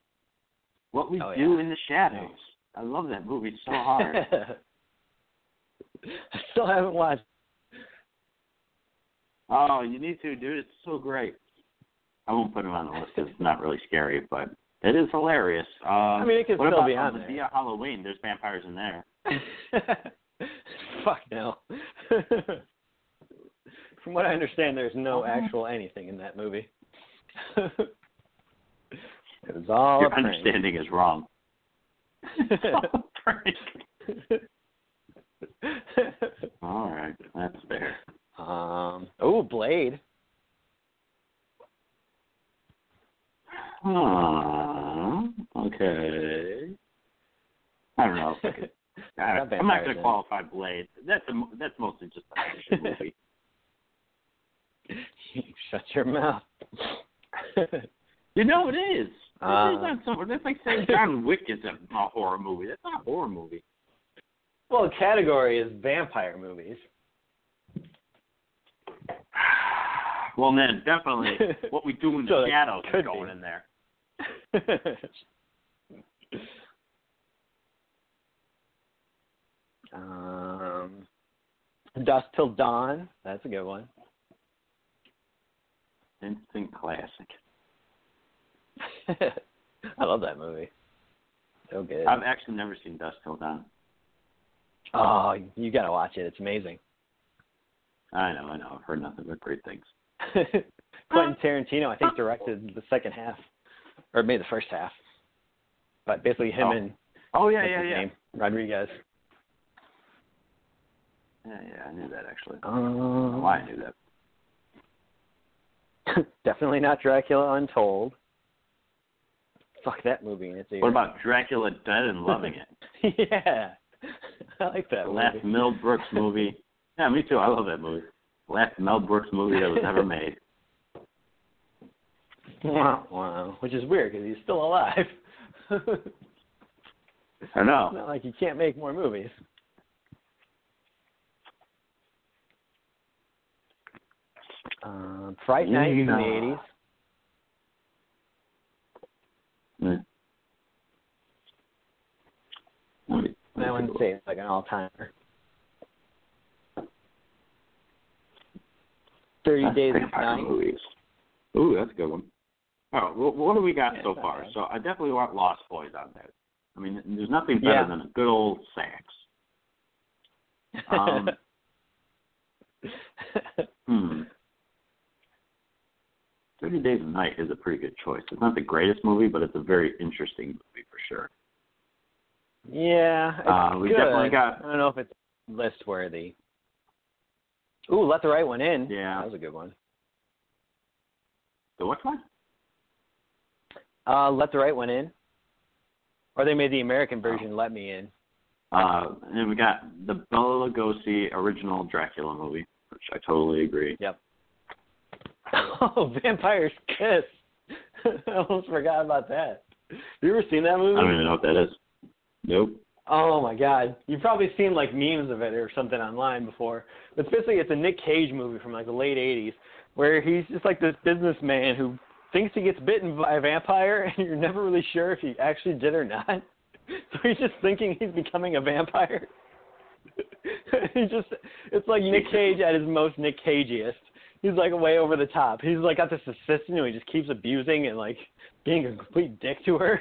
What we Oh, do yeah. in the shadows. I love that movie so hard. I still haven't watched. Oh, you need to, dude. It's so great. I won't put it on the list it's not really scary, but it is hilarious. Uh, I mean, it could what still about be on on the. Dia Halloween? There's vampires in there. Fuck no. From what I understand, there's no actual anything in that movie. it was all Your understanding is wrong. All right, that's fair. um. Oh, Blade. Huh. Okay. I don't know. If I could, I, Got I'm not going to qualify Blade. That's a, that's mostly just action movie. Shut your mouth. You know it is. It Uh. is not some, that's like saying John Wick is a, a horror movie. That's not a horror movie. well, the category is vampire movies. Well, then definitely what we do in So the shadows is going be. in there. um, Dusk Till Dawn. That's a good one. Instant classic. I love that movie. So good. I've actually never seen Dusk Till Dawn. oh, you gotta watch it. It's amazing. I know, I know. I've heard nothing but great things. Quentin Tarantino, I think, directed the second half, or maybe the first half. But basically, him Oh. and Oh yeah, yeah, yeah. name? Rodriguez. Yeah, yeah. I knew that actually. I Um, don't know why I knew that. definitely not Dracula Untold. Fuck that movie in its ear. What about Dracula Dead and Loving It? yeah, I like that The last Mel Brooks movie. Yeah, me too. I love that movie. Last Mel Brooks movie that was ever made. Wow, wow. Which is weird because he's still alive. I know. It's not like you can't make more movies. Um, Fright Night in the Yeah. eighties. Yeah. Let me- let me I wouldn't take a say it's like an all timer. Thirty look. Days of Night. movies. Ooh, that's a good one. Oh, well, what do we got Yeah, so far? bad. So I definitely want Lost Boys on there. I mean, there's nothing better Yeah. than a good old sax. Um, Hmm. Thirty Days of Night is a pretty good choice. It's not the greatest movie, but it's a very interesting movie for sure. yeah, Uh, we good. definitely got- I don't know if it's list worthy. Ooh, Let the Right One In. Yeah. that was a good one. The which one? Uh, Let the Right One In. Or they made the American Oh. version Let Me In. Uh, and we got the Bela Lugosi original Dracula movie, which I totally agree. Yep. Oh, Vampire's Kiss. I almost forgot about that. Have you ever seen that movie? I don't even know what that is. Nope. Oh my god. You've probably seen like memes of it or something online before. But basically it's a Nick Cage movie from like the late eighties where he's just like this businessman who thinks he gets bitten by a vampire and you're never really sure if he actually did or not. So he's just thinking he's becoming a vampire. he just it's like Nick Cage at his most Nick Cageiest. He's like way over the top. He's like got this assistant who he just keeps abusing and like being a complete dick to her.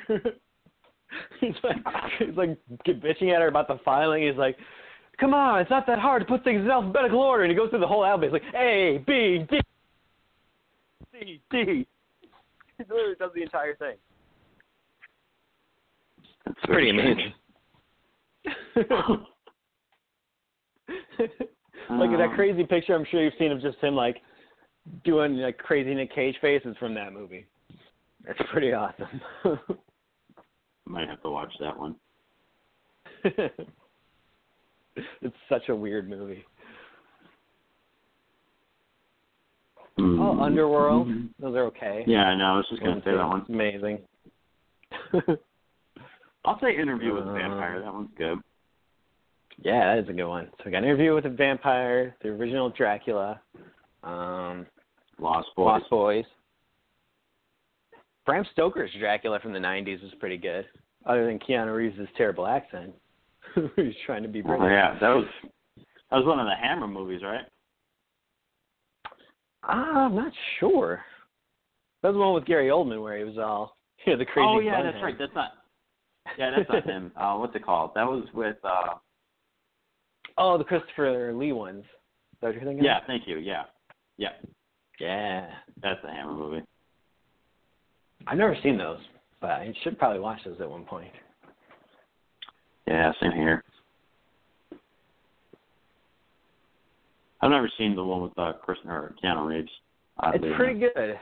he's like he's like bitching at her about the filing. He's like, "Come on, it's not that hard to put things in alphabetical order." And he goes through the whole alphabet. He's like, A, B, D, C, D. He literally does the entire thing. That's It's pretty amazing. like that crazy picture I'm sure you've seen of just him like doing like crazy Nick Cage faces from that movie. That's pretty awesome. Might have to watch that one. it's such a weird movie. Oh, Mm. Underworld. Mhm. Those are okay. Yeah, I know. I was just gonna say that one. Amazing. I'll say Interview with a Uh, Vampire. That one's good. yeah, that is a good one. So we got interview with a vampire, the original Dracula, um, Lost Boys. Lost Boys. Bram Stoker's Dracula from the '90s was pretty good, other than Keanu Reeves' terrible accent. He's trying to be Oh, British. yeah, that was that was one of the Hammer movies, right? Ah, I'm not sure. That was the one with Gary Oldman where he was all you know, the crazy. oh yeah, that's head. right. That's not. Yeah, that's not him. Uh, what's it called? That was with. uh Oh, the Christopher Lee ones. Is that what you're thinking? Yeah, of? thank you. Yeah, yeah, Yeah. that's the Hammer movie. I've never seen those, but I should probably watch those at one point. Yeah, same here. I've never seen the one with uh, Chris or Keanu Reeves. oddly It's pretty enough. good.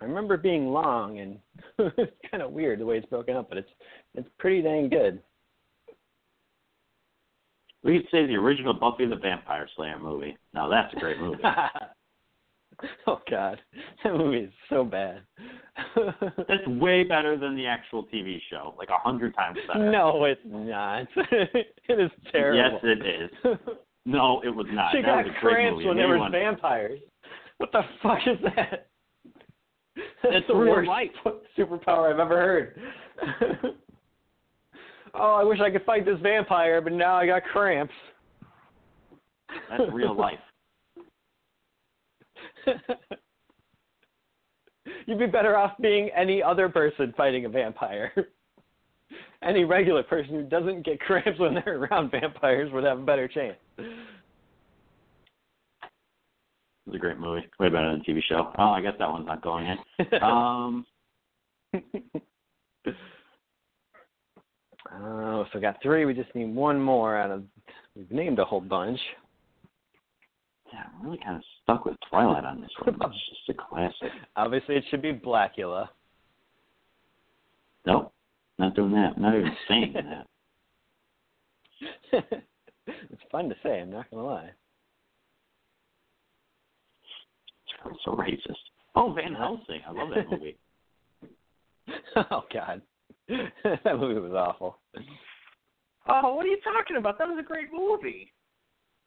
I remember it being long and it's kind of weird the way it's broken up, but it's it's pretty dang good. We could say the original Buffy the Vampire Slayer movie. Now that's a great movie. oh God, that movie is so bad. That's way better than the actual TV show, like a hundred times better. no, it's not. it is terrible. Yes, it is. No, it was not. she that got was a great cramps when there was vampires. What the fuck is that? That's It's the real worst life. superpower I've ever heard. oh, I wish I could fight this vampire, but now I got cramps. That's real life. You'd be better off being any other person fighting a vampire. any regular person who doesn't get cramps when they're around vampires would have a better chance. It was a great movie. Way better than the TV show. Oh, I guess that one's not going in. Um, oh, so we got three. We just need one more out of. We've named a whole bunch. Yeah, I'm really kind of stuck with Twilight on this one. It's just a classic. Obviously, it should be Blackula. Nope, not doing that. Not even saying that. it's fun to say. I'm not gonna lie. It's so racist. Oh, Van Helsing. I love that movie. oh God, that movie was awful. Oh, what are you talking about? That was a great movie.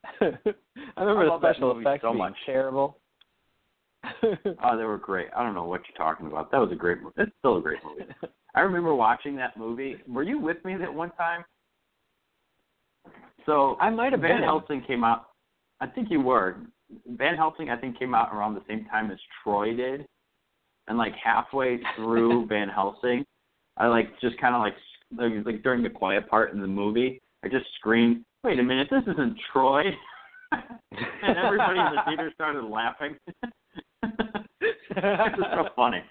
I remember I the special effects so being much. terrible. Oh, they were great. I don't know what you're talking about. That was a great movie. It's still a great movie. I remember watching that movie. Were you with me that one time? So I might have Van been. Helsing came out. I think you were. Van Helsing, I think, came out around the same time as Troy did, and like halfway through Van Helsing, I like just kind of like like like during the quiet part in the movie, I just screamed, "Wait a minute, this isn't Troy!" and everybody in the theater started laughing. it was so funny.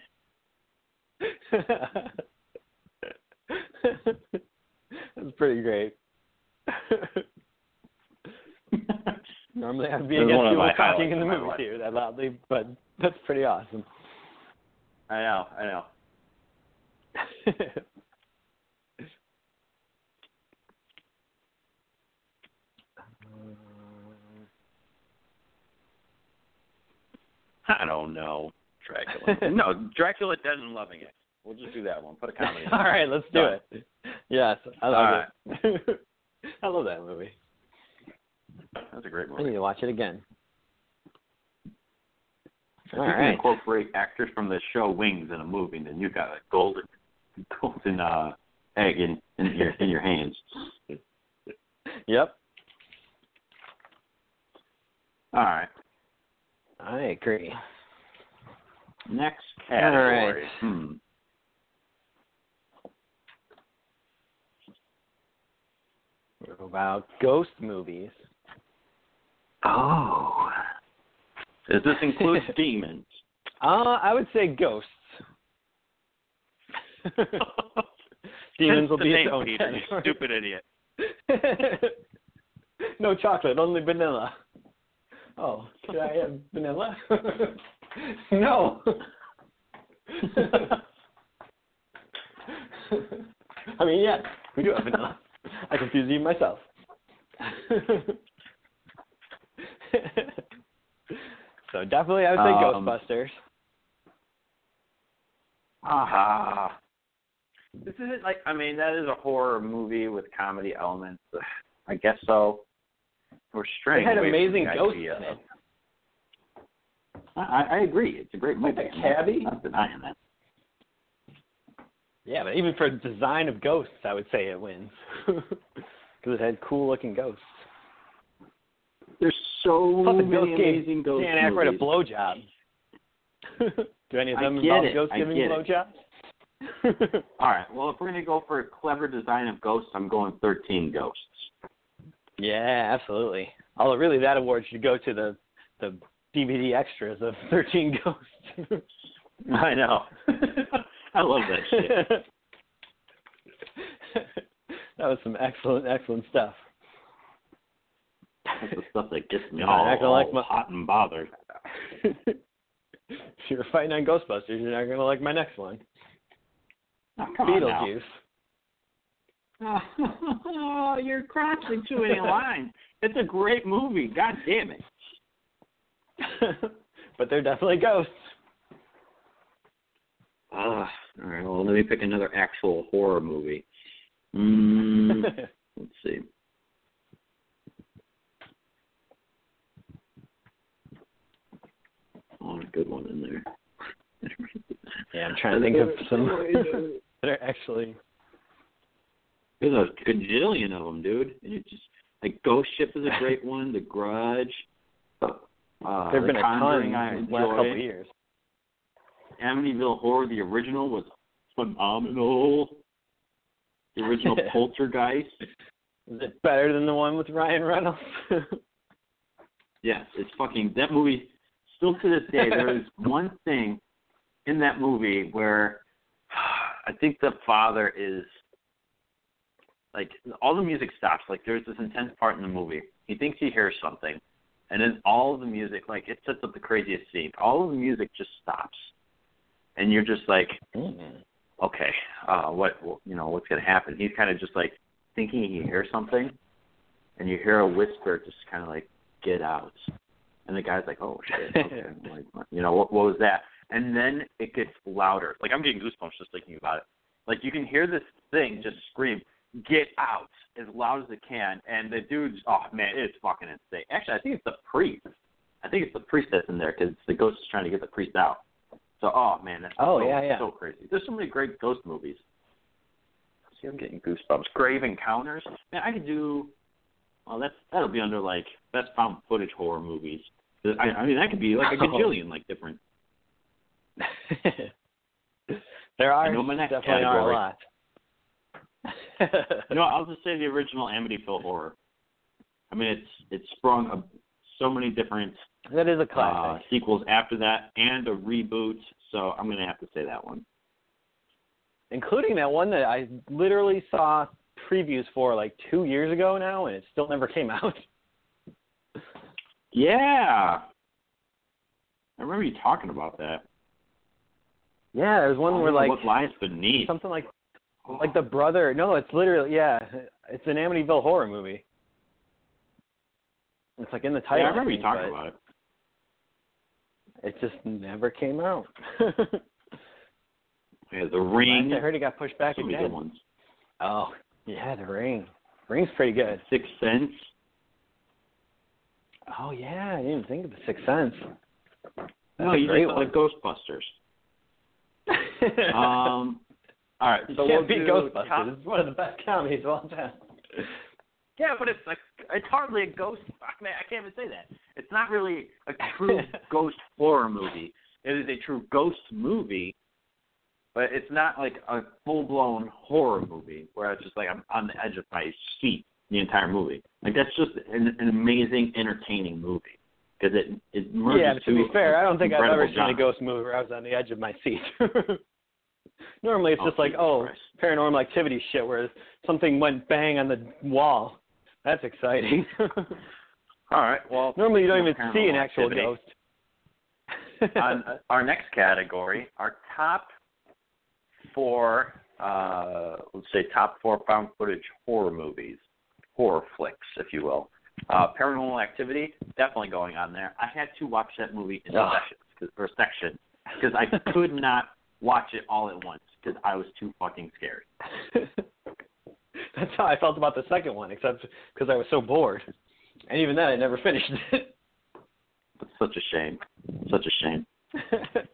That's pretty great. Normally, I'd be against people talking in the movie theater that loudly, but that's pretty awesome. I know, I know. I don't know. Dracula. no, Dracula Dead and Loving It. We'll just do that one. Put a comedy. in All let's do Done. it. Yes, I All love it. I love that movie. That's a great movie. I need to watch it again. If All you can right. incorporate actors from the show Wings in a movie, then you got a golden, golden uh, egg in, in your in your hands. Yep, All right. I agree. Next category. right. Hmm. About ghost movies? Oh. Does this include demons? Uh, I would say ghosts. Demons will Hence be name, its own Peter, you stupid idiot. no chocolate, only vanilla. Oh, could I have vanilla? no. I mean, yes, we do have vanilla. I confused you myself. so definitely, I would say Um, Ghostbusters. Aha. This isn't like I mean that is a horror movie with comedy elements. I guess so. We're straying It had amazing ghosts in it. I, I agree. It's a great movie. the cabbie? I'm not denying that. Yeah, but even for design of ghosts, I would say it wins because it had cool looking ghosts. There's so the many ghost amazing ghost Dan Aykroyd a blowjob. Do any of them involve it, ghosts I giving blowjobs? All right. Well, if we're gonna go for a clever design of ghosts, I'm going 13 ghosts. Yeah, absolutely. Although, really, that award should go to the the DVD extras of Thirteen Ghosts. I know. I love that shit. that was some excellent, excellent stuff. That's the stuff that gets me I'm all, like my- hot and bothered. if you're fighting on Ghostbusters, you're not gonna like my next one, Oh, come on now. Beetlejuice. Oh, you're crossing too many lines. It's a great movie. God damn it. but they're definitely ghosts. Uh, all right. Well, let me pick another actual horror movie. Mm, let's see. Oh, a good one in there. yeah, I'm trying to think of some that are actually. There's a gajillion of them, dude. You just like Ghost Ship is a great one. The Grudge. Uh, There've the been a ton in the last couple of years. Amityville Horror, the original, was phenomenal. The original Poltergeist. Is it better than the one with Ryan Reynolds? Yes, it's fucking that movie. Still to this day, there is one thing in that movie where I think the father is like all the music stops. Like there's this intense part in the movie. He thinks he hears something, and then all of the music, like it sets up the craziest scene. All of the music just stops, and you're just like, Mm. okay, uh, what you know, what's gonna happen? He's kind of just like thinking he hears something, and you hear a whisper, just kind of like get out, and the guy's like, oh shit, okay, like, you know, what, what was that? And then it gets louder. Like I'm getting goosebumps just thinking about it. Like you can hear this thing just scream, get out, as loud as it can, and the dude's, oh man, it's fucking insane. Actually, I think it's the priest. I think it's the priest that's in there because the ghost is trying to get the priest out. So, oh man, that's Oh, so, yeah, yeah. so crazy. There's so many great ghost movies. See, I'm getting goosebumps. Grave Encounters. Man, I could do. Well, that's that'll be under like best found footage horror movies. I, I mean, that could be like a gajillion like different. there are definitely are a lot. know, I'll just say the original Amityville Horror. I mean, it's it's sprung a, so many different that is a uh, classic. sequels after that and a reboot. So I'm gonna have to say that one. including that one that I literally saw previews for like two years ago now, and it still never came out. Yeah, I remember you talking about that. Yeah, there's I one where like what lies beneath. something like like the brother. No, it's literally yeah, it's an Amityville horror movie. It's like in the title. yeah, I remember you talking about it. It just never came out. Yeah, The Ring. I heard it got pushed back so many again. good ones. Oh, yeah, The Ring. Ring's pretty good. Sixth Sense. Oh yeah, I didn't even think of the Sixth Sense. That's no, you just one. like Ghostbusters. Um, all right, you so can't we'll beat Ghostbusters. top- It's one of the best comedies of all time. Yeah, but it's like it's hardly a ghost. I mean, I can't even say that. It's not really a true ghost horror movie. It is a true ghost movie, but it's not like a full blown horror movie where it's just like I'm on the edge of my seat the entire movie. Like that's just an, an amazing, entertaining movie because it it merges yeah, but to be fair, I don't think I've incredible ever seen a ghost movie where I was on the edge of my seat. Normally, it's Oh, just like, oh, paranormal activity shit where something went bang on the wall. That's exciting. All right, well, Normally, you don't even see an actual activity. ghost. on our next category, our top four, uh, let's say top four found footage horror movies, horror flicks, if you will. Uh, Paranormal Activity, definitely going on there. I had to watch that movie in 'cause- or sections, because I could not watch it all at once because I was too fucking scared. That's how I felt about the second one, except because I was so bored. And even then, I never finished it. It's such a shame. Such a shame.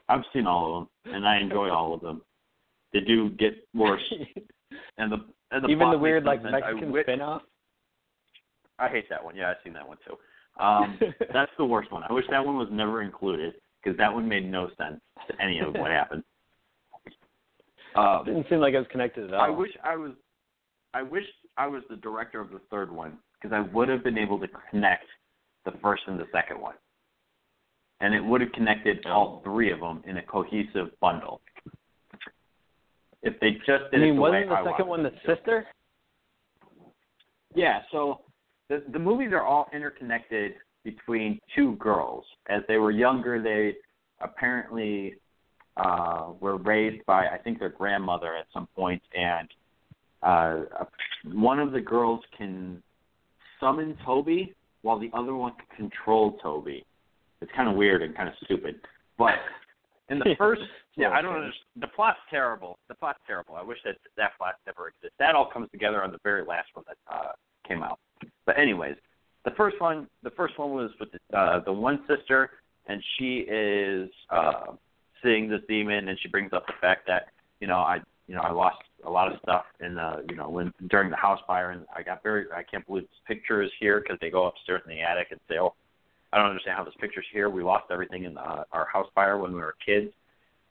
I've seen all of them, and I enjoy all of them. They do get worse, and the and the even the weird like. I Mexican wit- spin-off. I hate that one. Yeah, I've seen that one too. Um, that's the worst one. I wish that one was never included because that one made no sense to any of what happened. Uh, Didn't seem like it was connected at all. I wish I was. I wish I was the director of the third one because I would have been able to connect the first and the second one, and it would have connected all three of them in a cohesive bundle. If they just I did it mean, the wasn't way I the second one the sister? Yeah, so the the movies are all interconnected between two girls. As they were younger, they apparently uh were raised by I think their grandmother at some point and uh one of the girls can summon Toby while the other one can control Toby. It's kind of weird and kind of stupid. But in the first yeah, I don't understand. The plot's terrible. The plot's terrible. I wish that that plot never existed. That all comes together on the very last one that uh, came out. But anyways, the first one, the first one was with the, uh, the one sister, and she is uh, seeing this demon, and she brings up the fact that you know I you know I lost a lot of stuff in the you know when during the house fire, and I got very I can't believe this picture is here because they go upstairs in the attic and say, oh, I don't understand how this picture's here. We lost everything in uh, our house fire when we were kids.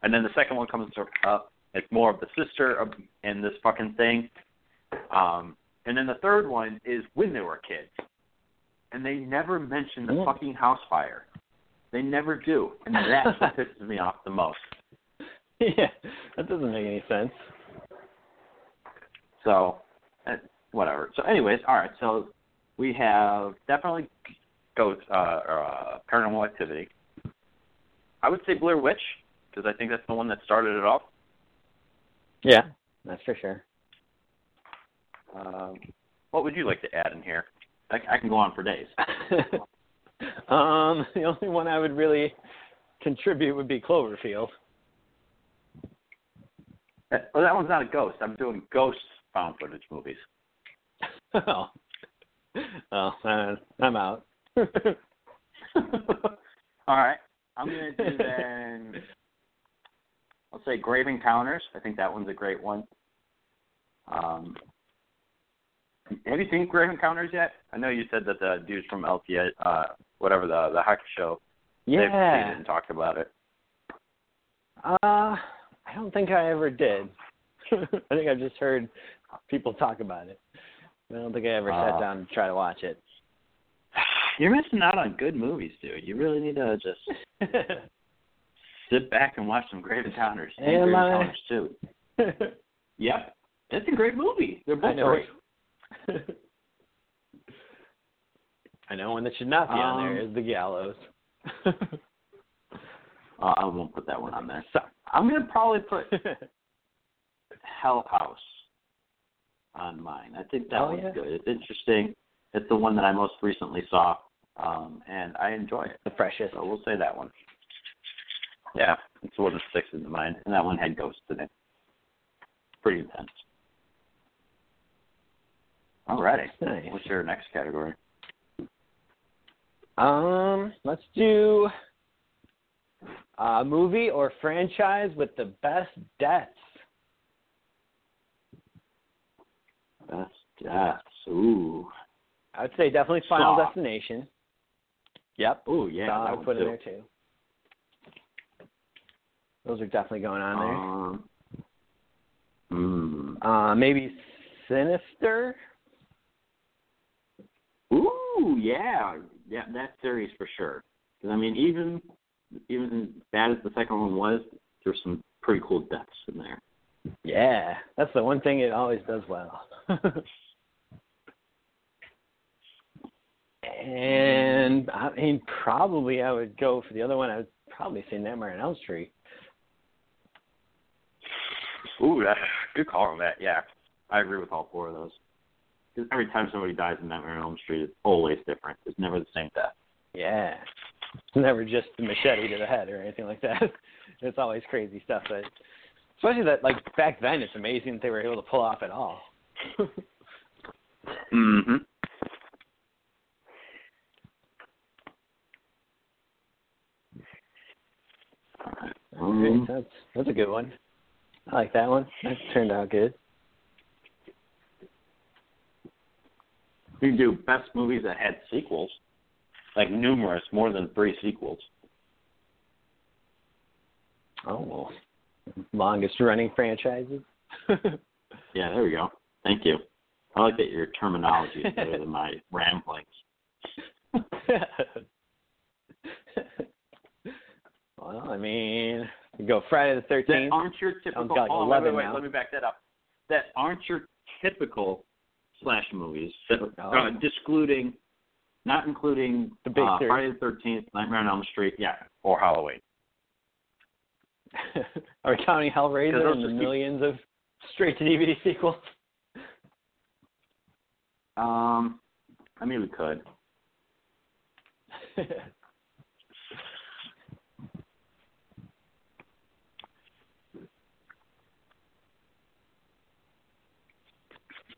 And then the second one comes up. It's more of the sister of, in this fucking thing. Um, and then the third one is when they were kids. And they never mention the Mm. fucking house fire. They never do. And that's what pisses me off the most. yeah, that doesn't make any sense. So, uh, whatever. So, anyways, all right. So, we have definitely ghost uh, or, uh, paranormal activity. I would say Blair Witch because I think that's the one that started it off. Yeah, that's for sure. Um, what would you like to add in here? I, I can go on for days. um, the only one I would really contribute would be Cloverfield. Uh, Well, that one's not a ghost. I'm doing ghost found footage movies. oh, oh, uh, I'm out. All right. I'm gonna do then. I'll say Grave Encounters. I think that one's a great one. Um, have you seen Grave Encounters yet? I know you said that the dudes from LTA, uh, whatever the the hockey show, they've seen it yeah. and talked about it. Uh, I don't think I ever did. I think I've just heard people talk about it. I don't think I ever Uh, sat down to try to watch it. You're missing out on good movies, dude. You really need to just sit back and watch some Grave Encounters. And Grave? Encounters too. Yep, it's a great movie. They're both great. I know one that should not be on there Um, is the gallows. Uh, I won't put that one on there. so, I'm gonna probably put Hell House on mine. I think that Oh, one's yeah. good. It's interesting. It's the one that I most recently saw, um, and I enjoy it. the freshest. So we'll say that one. Yeah, it's the one that sticks into mind, and that one had ghosts in it. Pretty intense. Alrighty. Nice. What's your next category? Um, let's do a movie or franchise with the best deaths. Best deaths. Ooh. I would say definitely Final. Destination. Yep. Ooh, yeah. I would put in too. there too. Those are definitely going on there. Um, mm. Uh, maybe Sinister. Ooh, yeah, yeah, that series for sure. 'Cause, I mean, even even as bad as the second one was, there's some pretty cool deaths in there. Yeah, that's the one thing it always does well. and I mean, probably I would go for the other one. I would probably say Nightmare on Elm Street. Ooh, that, good call on that. Yeah, I agree with all four of those. 'Cause every time somebody dies in Nightmare on Elm Street, it's always different. It's never the same death. Yeah, it's never just the machete to the head or anything like that. It's always crazy stuff. But especially that, like back then, it's amazing that they were able to pull off at all. Mm-hmm. Um, that's that's a good one. I like that one. That turned out good. You can do best movies that had sequels. like numerous, more than three sequels. Oh, well, longest running franchises. Yeah, there we go. Thank you. I like that your terminology is better than my ramblings. well, I mean, you go Friday the That Thirteenth. aren't your typical. like oh, on, wait, wait, wait, let me back that up. That aren't your typical slash movies, that, Oh. uh, excluding, not including The big uh. Friday the Thirteenth, Nightmare on Elm Street, yeah, or Halloween. Are we counting Hellraiser and the keep- millions of straight to DVD sequels? Um, I mean, we could.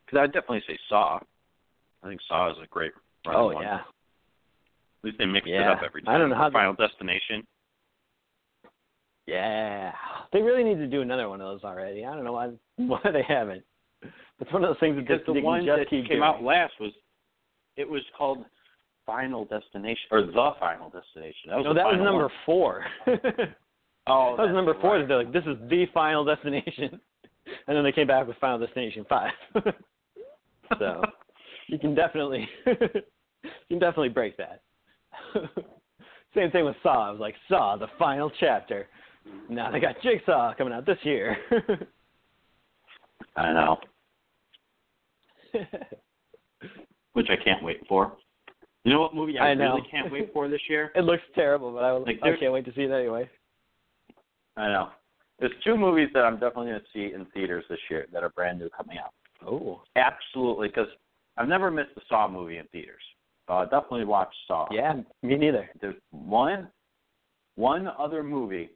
Because I'd definitely say Saw. I think Saw is a great oh one. yeah. At least they mix it up every time. I don't know how they- Final Destination. Yeah, they really need to do another one of those already. I don't know why why they haven't. It's one of those things that Because just, the one just that keep came doing. out last was, it was called Final Destination or The Final Destination. That was no, that was number one. four. Oh, that Oh, was number four. right. They're like, this is the final destination, and then they came back with Final Destination Five. So you can definitely you can definitely break that. Same thing with Saw. I was like Saw, the final chapter. Now they got Jigsaw coming out this year. I know, which I can't wait for. You know what movie I, I really can't wait for this year? it looks terrible, but I, Like, I can't wait to see it anyway. I know. There's two movies that I'm definitely going to see in theaters this year that are brand new coming out. Oh, Absolutely, because I've never missed a Saw movie in theaters. So I definitely watch Saw. yeah, me neither. There's one, one other movie.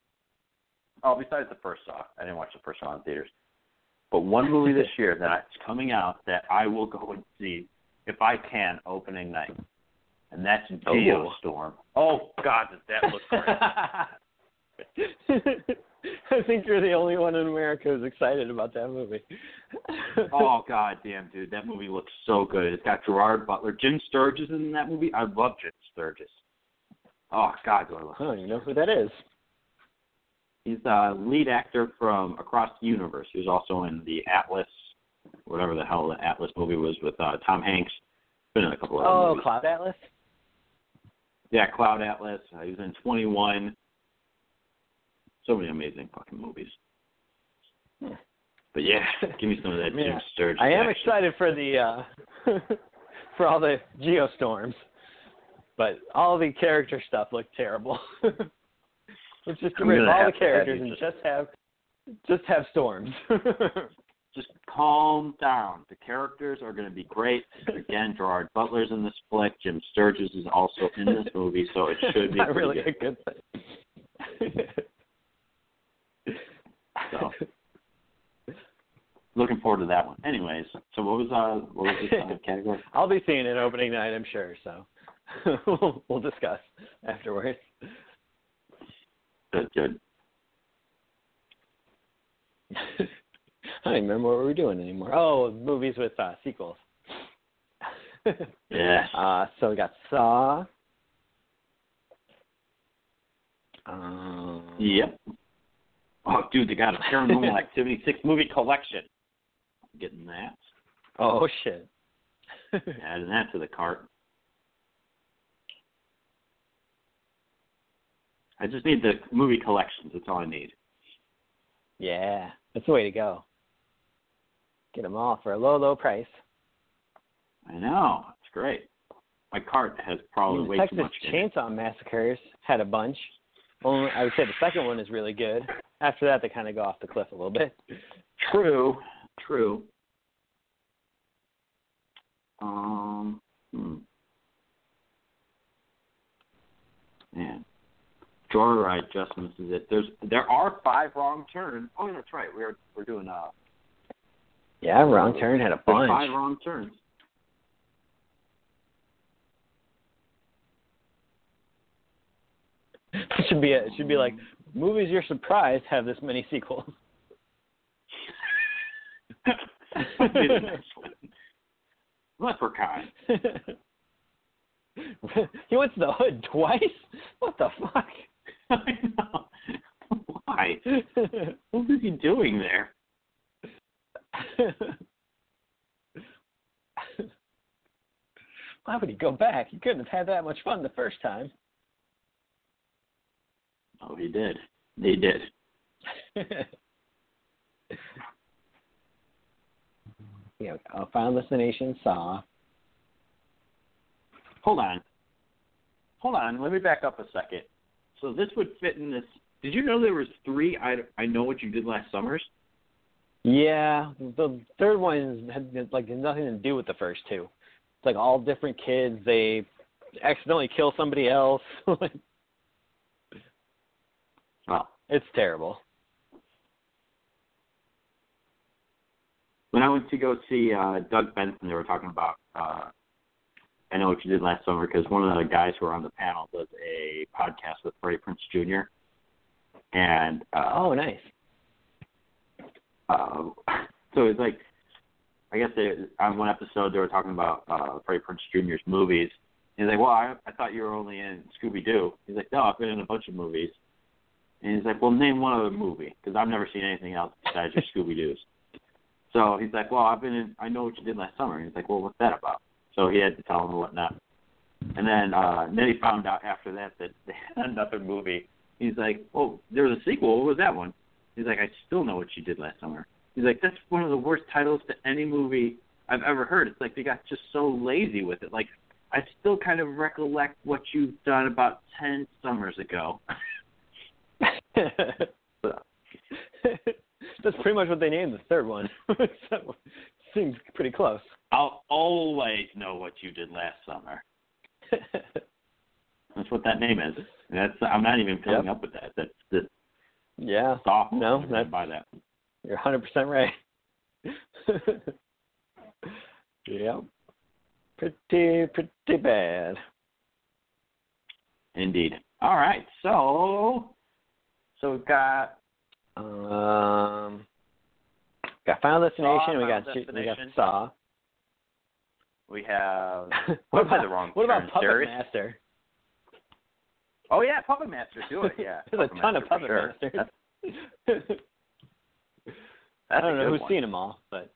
Oh, besides the first Saw, I didn't watch the first Saw in theaters. But one movie this year that's coming out that I will go and see if I can opening night, and that's. Geostorm. Oh God, does that look great? I think you're the only one in America who's excited about that movie. oh God damn, dude, that movie looks so good. It's got Gerard Butler, Jim Sturgess in that movie. I love Jim Sturgess. Oh God, do I love I don't know who that is. He's the lead actor from Across the Universe. He was also in the Atlas, whatever the hell the Atlas movie was with uh, Tom Hanks. Been in a couple of Oh, movies. Cloud Atlas. Yeah, Cloud Atlas. Uh, he was in 21. So many amazing fucking movies. Hmm. But yeah, give me some of that Jim. Sturgess. I am action. excited for the uh for all the geostorms, but all the character stuff looked terrible. Let's just get rid of all the characters and just- just have just have storms. Just calm down. The characters are going to be great. Again, Gerard Butler's in this flick. Jim Sturgess is also in this movie, so it should be really good. a good thing. So. Looking forward to that one. Anyways, so what was uh what was this uh, category? I'll be seeing it opening night, I'm sure. So we'll, we'll discuss afterwards. Good, good. I don't even remember what we were doing anymore. Oh, movies with uh, sequels. Yes. Uh, so we got Saw. Um, Yep. Oh, dude, they got a Paranormal Activity six movie collection. Getting that, Oh shit. adding that to the cart. I just need the movie collections. That's all I need. yeah, that's the way to go. Get them all for a low, low price. I know. It's great. My cart has probably Even way Texas too much it. Chainsaw Massacres had a bunch. Only I would say the second one is really good. After that, they kind of go off the cliff a little bit. True. True. Um. Hmm. Man. Joyride just misses it. There's there are five wrong turns. Oh, that's right. We're we're doing uh Yeah, Wrong Turn had a bunch. five wrong turns. It should be a, it should be like movies you're surprised have this many sequels. That'd be the next one. Leprechaun. he went to the hood twice. What the fuck? I know. Why? What was he doing there? Why would he go back? He couldn't have had that much fun the first time. Oh, he did. He did. yeah, uh, Final Destination Saw. Hold on. Hold on. Let me back up a second. So this would fit in this. Did you know there was three? I I know what you did last summers. Yeah, the third one had like nothing to do with the first two. It's like all different kids. They accidentally kill somebody else. Well, it's terrible. when I went to go see uh Doug Benson, they were talking about. uh I know what you did last summer because one of the guys who were on the panel does a podcast with Freddie Prinze Jr. And uh, Oh, nice. uh, so it's like, I guess they, on one episode they were talking about uh, Freddie Prinze Jr.'s movies. He's like, well, I, I thought you were only in Scooby Doo. He's like, no, I've been in a bunch of movies. And he's like, well, name one other movie because I've never seen anything else besides your Scooby Doo's. So he's like, well, I've been in. I know what you did last summer. And he's like, well, what's that about? So he had to tell him and whatnot. And then uh then he found out after that that they had another movie. He's like, Oh, there was a sequel, what was that one? He's like, I still know what you did last summer. He's like, That's one of the worst titles to any movie I've ever heard. It's like they got just so lazy with it. Like I still kind of recollect what you've done about ten summers ago. That's pretty much what they named the third one. so, seems pretty close. I'll always know what you did last summer. That's what that name is. That's I'm not even filling Yep. up with that. That's that's yeah, awful. No, I that's- buy that. you're 100% right. yeah. Pretty, pretty bad. Indeed. All right. So so we've got Um, got Final Destination. we got Final we got Saw. we have what about the wrong what about. Puppet Serious? Master? Oh yeah, Puppet Master, do it, yeah. There's a ton Master of Puppet sure. Masters. That's, I don't know who's one. seen them all, but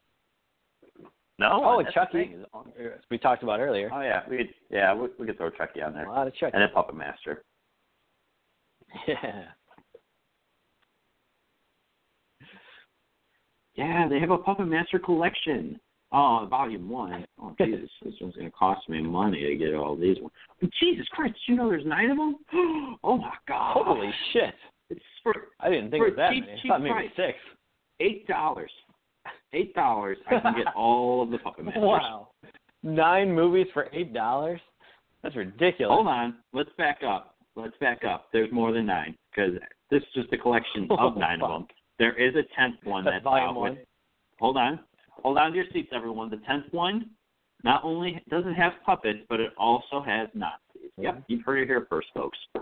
No, Oh, Chucky. we talked about earlier. Oh yeah, we could, yeah we, we could throw Chucky on there. a lot of Chucky. and then Puppet Master. Yeah. Yeah, they have a Puppet Master collection. Oh, volume one. Oh Jesus, this one's gonna cost me money to get all these ones. But Jesus Christ, you know there's nine of them? Oh my God! Holy shit! It's for I didn't think was that cheap, many. I thought maybe price. six. eight dollars. Eight dollars, I can get all of the Puppet Masters. Wow. Nine movies for eight dollars? That's ridiculous. Hold on, let's back up. Let's back up. There's more than nine because this is just a collection of oh, nine of them. There is a tenth one That's that's out one. with. Hold on, hold on to your seats, everyone. The tenth one not only doesn't have puppets, but it also has Nazis. Yep, mm-hmm. you've heard it here first, folks.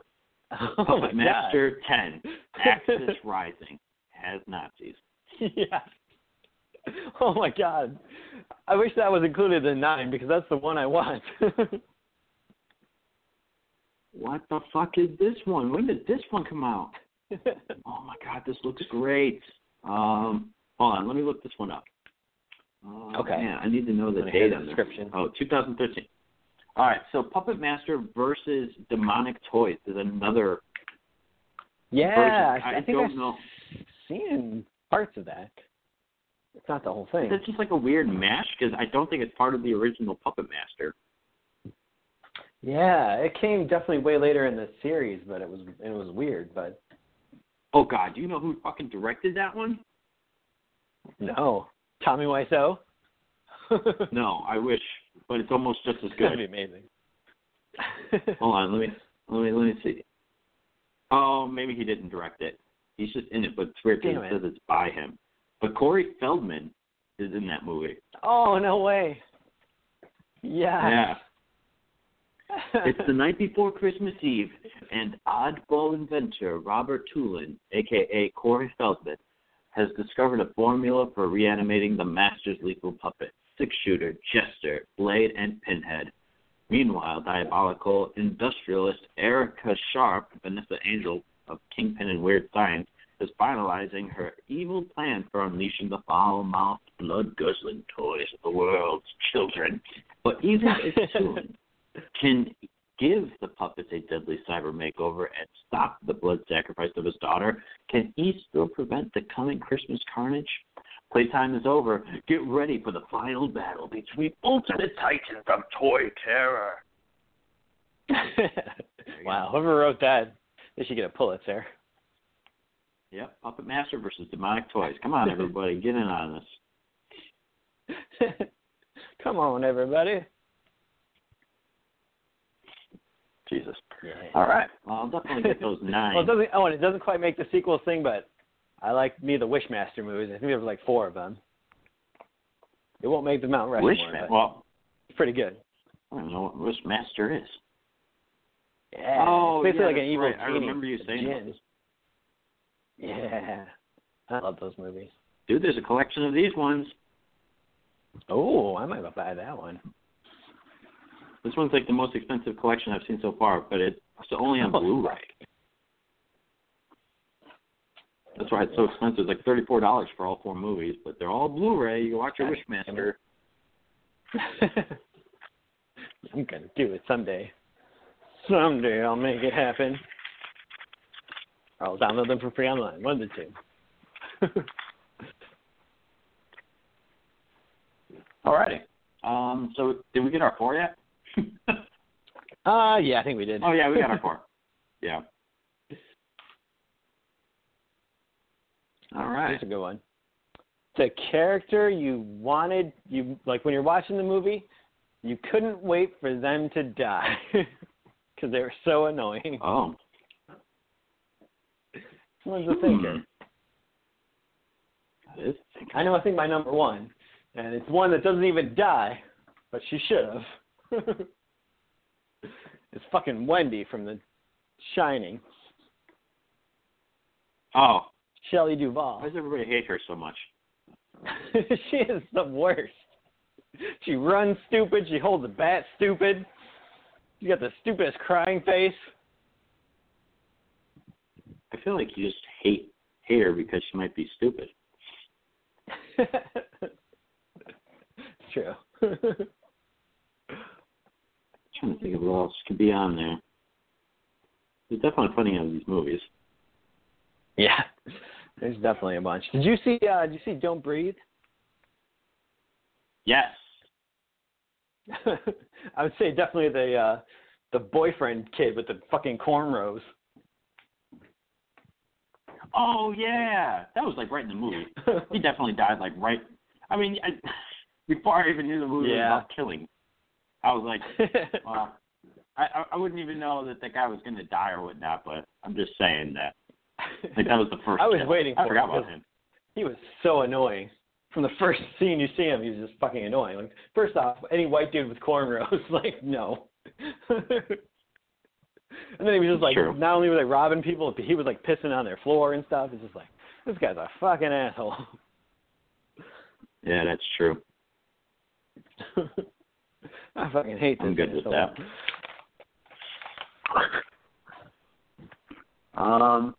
Oh Puppet Master Ten, Axis Rising, has Nazis. god. yeah. Oh my god. I wish that was included in nine because that's the one I want. What the fuck is this one? When did this one come out? Oh my god, this looks great. Um, hold on, let me look this one up. Uh, Okay. Yeah, I need to know the date on this. Oh, 2013. All right, so Puppet Master versus Demonic Toys is another yeah. I, I, I think don't I've know. seen parts of that. It's not the whole thing. It's just like a weird mash because I don't think it's part of the original Puppet Master. Yeah, it came definitely way later in the series, but it was it was weird. But Oh God, do you know who fucking directed that one? no, Tommy Wiseau. No, I wish, but it's almost just as good. That'd be amazing. Hold on, let me let me let me see. Oh, maybe he didn't direct it. He's just in it, but it's weird because it it. says it's by him. But Corey Feldman is in that movie. oh no way. Yeah. Yeah. It's the night before Christmas Eve, and oddball inventor Robert Toulon, aka Corey Feldman, has discovered a formula for reanimating the Master's lethal puppet, six shooter, Jester, Blade, and Pinhead. Meanwhile, diabolical industrialist Erica Sharp, Vanessa Angel of Kingpin and Weird Science, is finalizing her evil plan for unleashing the foul-mouthed, blood-guzzling toys of the world's children. But even if Toon can give the puppets a deadly cyber makeover and stop the blood sacrifice of his daughter, can he still prevent the coming Christmas carnage? Playtime is over. Get ready for the final battle between Ultimate Titan from Toy Terror. wow, whoever wrote that, they should get a Pulitzer. Yep, Puppet Master versus Demonic Toys. Come on, everybody, get in on this. Come on, everybody. Jesus. Yeah. All right. Well, I'll definitely get those nine. well, it doesn't. Oh, and it doesn't quite make the sequel thing, but I like me the Wishmaster movies. I think there was like four of them. It won't make the Mount Rushmore. Wishmaster. Well, it's pretty good. I don't know what Wishmaster is. Yeah. Oh, it's basically yeah, like an evil right. I remember you saying this. Yeah. I love those movies. Dude, there's a collection of these ones. Oh, I might buy that one. This one's like the most expensive collection I've seen so far, but it's only on Oh, Blu-ray. That's why it's so expensive. It's like thirty-four dollars for all four movies, but they're all Blu-ray. You can watch your Wishmaster. I'm gonna do it someday. Someday I'll make it happen. Or I'll download them for free online. One of the two. Alrighty. Um. So, did we get our four yet? uh yeah, I think we did. oh yeah, we got our four. Yeah. All right. That's a good one. The character you wanted, you like when you're watching the movie, you couldn't wait for them to die because they were so annoying. Oh. One's a thinker. Thinking. I know. I think my number one, and it's one that doesn't even die, but she should have. it's fucking Wendy from The Shining. Oh. Shelley Duvall. Why does everybody hate her so much? she is the worst. She runs stupid. She holds a bat stupid. She got the stupidest crying face. I feel like you just hate hate her because she might be stupid. it's true. Trying to think of what else could be on there. There's definitely plenty of these movies. yeah, there's definitely a bunch. Did you see? uh Did you see Don't Breathe? Yes. I would say definitely the uh the boyfriend kid with the fucking cornrows. Oh yeah, that was like right in the movie. He definitely died like right. I mean, I, before I even knew the movie Yeah. was about killing, I was like, well, I I- wouldn't even know that the guy was going to die or whatnot. But I'm just saying that. Like that was the first. I was waiting I forgot it about him. he was so annoying. From the first scene you see him, he was just fucking annoying. Like first off, any white dude with cornrows, like no. and then he was just like, True. not only was like robbing people, but he was like pissing on their floor and stuff. It's just like, this guy's a fucking asshole. Yeah, that's true. I fucking hate this. I'm good with asshole. that. Um.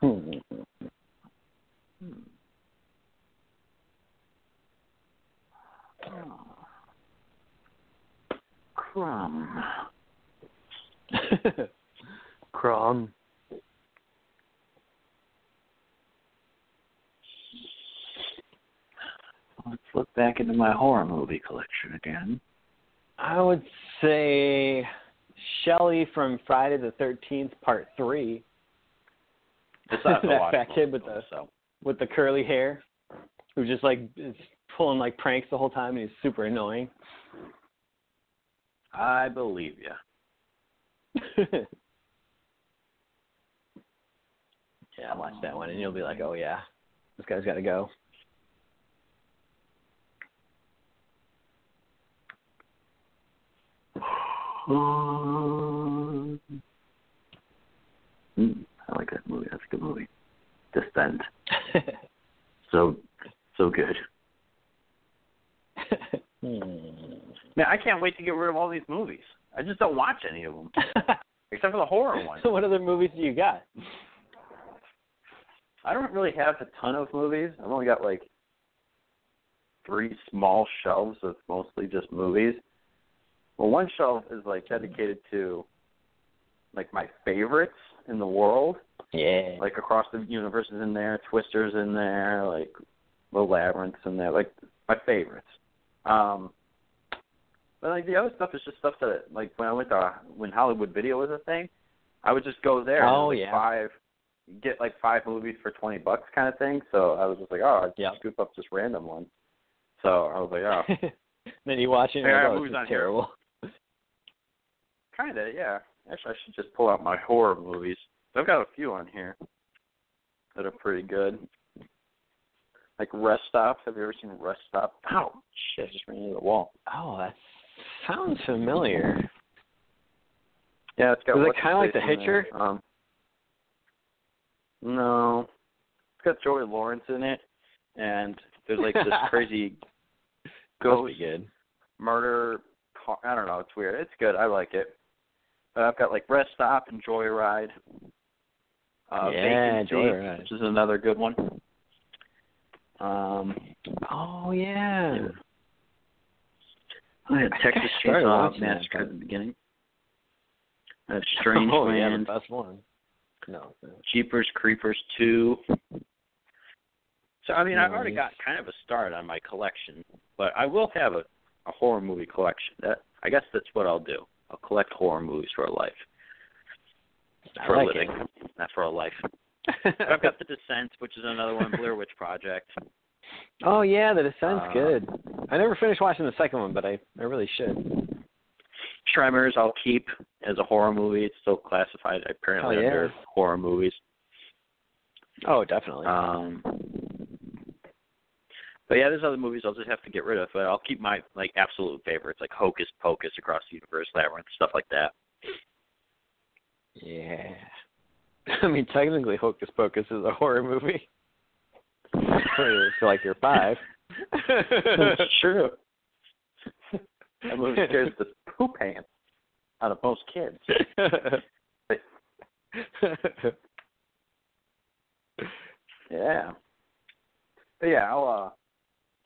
Hmm. Crumb. Crom. Let's look back into my horror movie collection again. I would say Shelly from Friday the Thirteenth Part Three That fat kid with the- so. with the curly hair, who just like is pulling like pranks the whole time and he's super annoying. I believe you. yeah, watch that one and you'll be like, oh yeah, this guy's got to go. Um, mm, I like that movie. That's a good movie. Descent. So, so good. Hmm. Man, I can't wait to get rid of all these movies. I just don't watch any of them, except for the horror ones. so what other movies do you got? I don't really have a ton of movies. I've only got like three small shelves of mostly just movies. Well, one shelf is like dedicated to like my favorites in the world. Yeah. Like Across the Universe is in there, Twister's in there, like The Labyrinth's in there, like my favorites. Um but like the other stuff is just stuff that like when I went to when Hollywood Video was a thing, I would just go there. and Oh, like yeah. Five get like five movies for twenty bucks kind of thing. So I was just like, oh, I'd Yep. scoop up just random ones. So I was like, oh, then you watch it and Yeah, like, oh, movies this on is here. terrible. Kind of, yeah. Actually, I should just pull out my horror movies. I've got a few on here that are pretty good. Like Rest Stop. Have you ever seen Rest Stop? Ow, shit! I just ran into the wall. Oh, that sounds familiar. Yeah, it's got. Was it kinda like The. Hitcher? Um, no, it's got Joey Lawrence in it, and there's like this crazy ghost murder. I don't know. It's weird. It's good. I like it. But I've got like Rest Stop and Joyride. Uh, Yeah, Vacancy, Joyride. which is another good one. Um, Oh yeah. I had I think I Texas started Chainsaw Massacre at the beginning. I have Strange oh yeah, the Land, best one. No. no. Jeepers Creepers two. So I mean, I've already got kind of a start on my collection, but I will have a, a horror movie collection. That I guess that's what I'll do. I'll collect horror movies for a life, for like a living, not for a life. I've got The Descent, which is another one, Blair Witch Project. oh yeah, the Descent's Uh, good. I never finished watching the second one, but I I really should. Tremors, I'll keep as a horror movie. It's still classified apparently Oh, yeah. under horror movies. Oh, definitely. Um, but yeah, there's other movies I'll just have to get rid of, but I'll keep my like absolute favorites, like Hocus Pocus, Across the Universe, Labyrinth, stuff like that. yeah. I mean, technically, Hocus Pocus is a horror movie. For, like you're five. That's true. That movie scares the poop pants out of most kids. Yeah. But yeah, I'll uh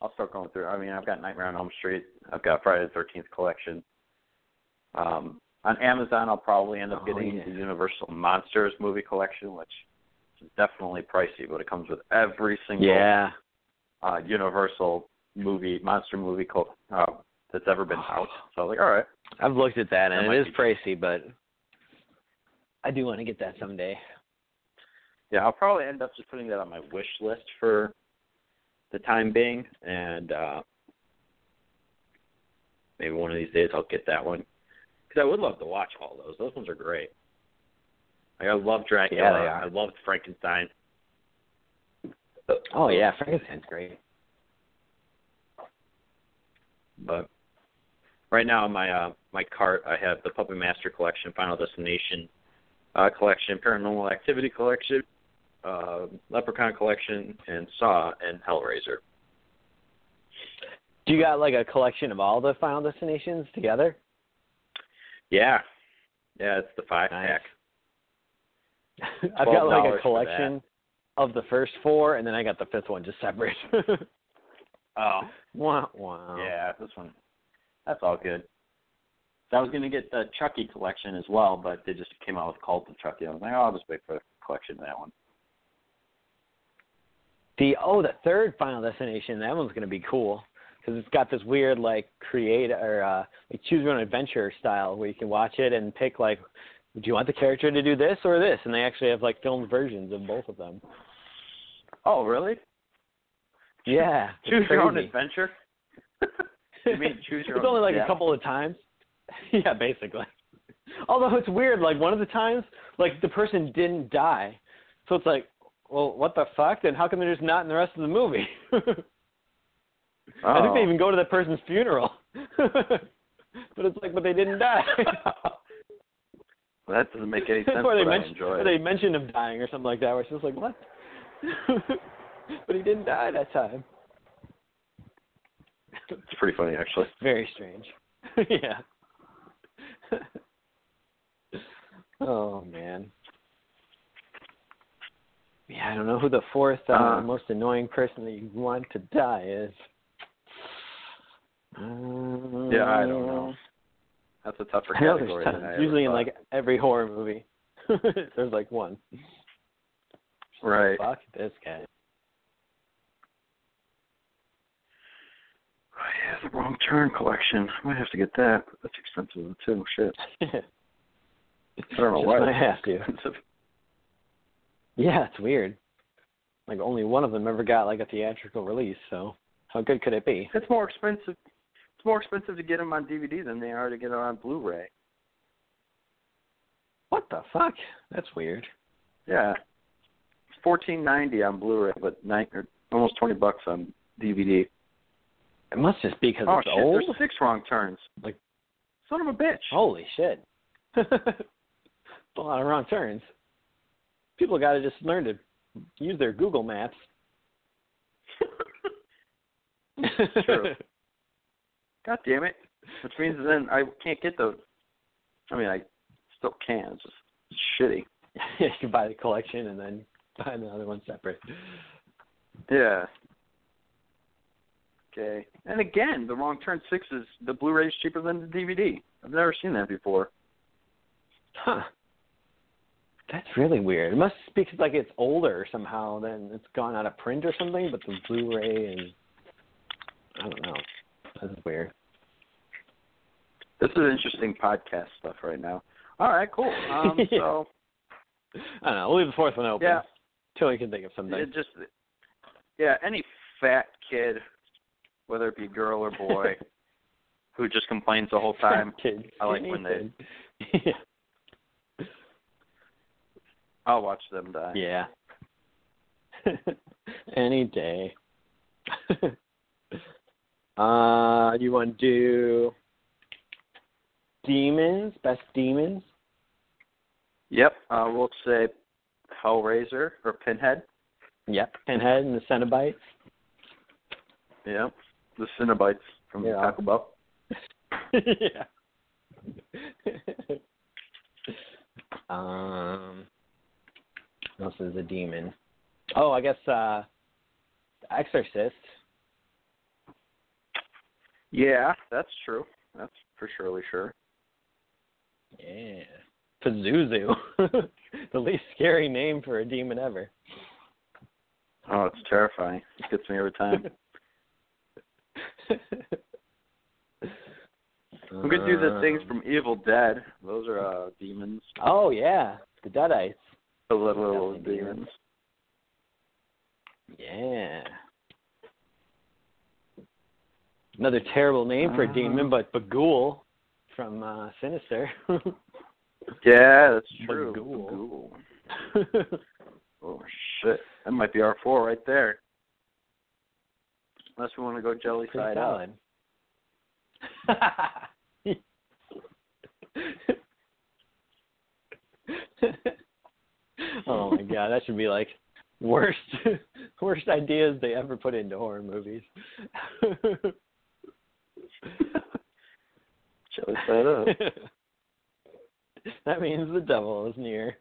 I'll start going through. I mean, I've got Nightmare on Elm Street. I've got Friday the Thirteenth collection. Um, on Amazon, I'll probably end up Oh, getting yeah. the Universal Monsters movie collection, which is definitely pricey, but it comes with every single yeah. uh, Universal movie, monster movie co- uh, that's ever been out. So I was like, all right. I've looked at that, That and might it is pricey, but I do want to get that someday. Yeah, I'll probably end up just putting that on my wish list for the time being, and uh maybe one of these days I'll get that one because I would love to watch all those. Those ones are great. Like, I love Dracula. Yeah, they are. I loved Frankenstein. Oh yeah, Frankenstein's great. But right now, my uh, my cart, I have the Puppet Master collection, Final Destination uh, collection, Paranormal Activity collection, uh, Leprechaun collection, and Saw and Hellraiser. Do you got like a collection of all the Final Destinations together? Yeah, yeah, it's the five Nice. pack. I've got like a collection of the first four, and then I got the fifth one just separate. Oh, wow, wow. yeah, this one. That's all good. So I was gonna get the Chucky collection as well, but they just came out with Cult of Chucky. I was like, oh, I'll just wait for the collection of that one. The oh, the third Final Destination. That one's gonna be cool because it's got this weird like create or uh, like choose your own adventure style where you can watch it and pick like, do you want the character to do this or this? And they actually have like filmed versions of both of them. Oh, really? Yeah, Choose your own adventure. you mean choose your it's own? It's only like yeah. a couple of times. yeah, basically. Although it's weird, like one of the times, like the person didn't die, so it's like, well, what the fuck? Then how come they're just not in the rest of the movie? I think they Oh. even go to that person's funeral. but it's like, but they didn't die. Well, that doesn't make any sense. or they mention, or they mention him dying or something like that. Where it's just like, what? but he didn't die that time. It's pretty funny actually. Very strange. yeah. oh man. Yeah, I don't know who the fourth uh, Uh. most annoying person that you want to die is. Um, Yeah, I don't know. That's a tougher I category than I Usually in thought. like every horror movie, there's like one. Right. Fuck this guy. Oh, yeah, the wrong turn collection. I might have to get that. That's expensive too. Shit. I don't know Just why. it's have to. Yeah, it's weird. Like only one of them ever got like a theatrical release, so how good could it be? It's more expensive. It's more expensive to get them on DVD than they are to get them on Blu-ray. What the fuck? That's weird. Yeah, fourteen ninety on Blu-ray, but nine or almost twenty bucks on DVD. It must just be because Oh it's shit! old. There's six wrong turns. Like- son of a bitch. Holy shit. A lot of wrong turns. People got to just learn to use their Google Maps. True. God damn it! Which means then I can't get those. I mean, I still can. It's just it's shitty. you can buy the collection and then buy another one separate. Yeah. Okay. And again, the wrong turn six is the Blu-ray is cheaper than the DVD. I've never seen that before. Huh. That's really weird. It must be because like it's older somehow, then it's gone out of print or something. But the Blu-ray and I don't know. That's weird. This is interesting podcast stuff right now. All right, cool. Um, Yeah. so I don't know. We'll leave the fourth one open Yeah. till we can think of something. it just yeah, any fat kid, whether it be girl or boy, who just complains the whole time. Kid. I like when they- yeah. I'll watch them die. Yeah. Any day. uh, you want to do demons? Best demons? Yep. Uh, we'll say Hellraiser or Pinhead. Yep. Pinhead and the Cenobites. Yep. The Cenobites from Yeah. Taco Bell. yeah. um, else is a demon? Oh, I guess uh, Exorcist. Yeah, that's true. That's for surely sure. Yeah. Pazuzu. the least scary name for a demon ever. Oh, it's terrifying. It gets me every time. We could do the things Um, from Evil Dead. Those are uh demons. Oh yeah, the Deadites. The little, little Definitely demons. Yeah. Another terrible name for a demon, but Bughuul from uh, Sinister. Yeah, that's true. Bughuul. Bughuul. Oh shit. That might be our four right there. Unless we want to go jelly Pretty side up. oh my god, that should be like worst worst ideas they ever put into horror movies. jelly side up. that means the devil is near.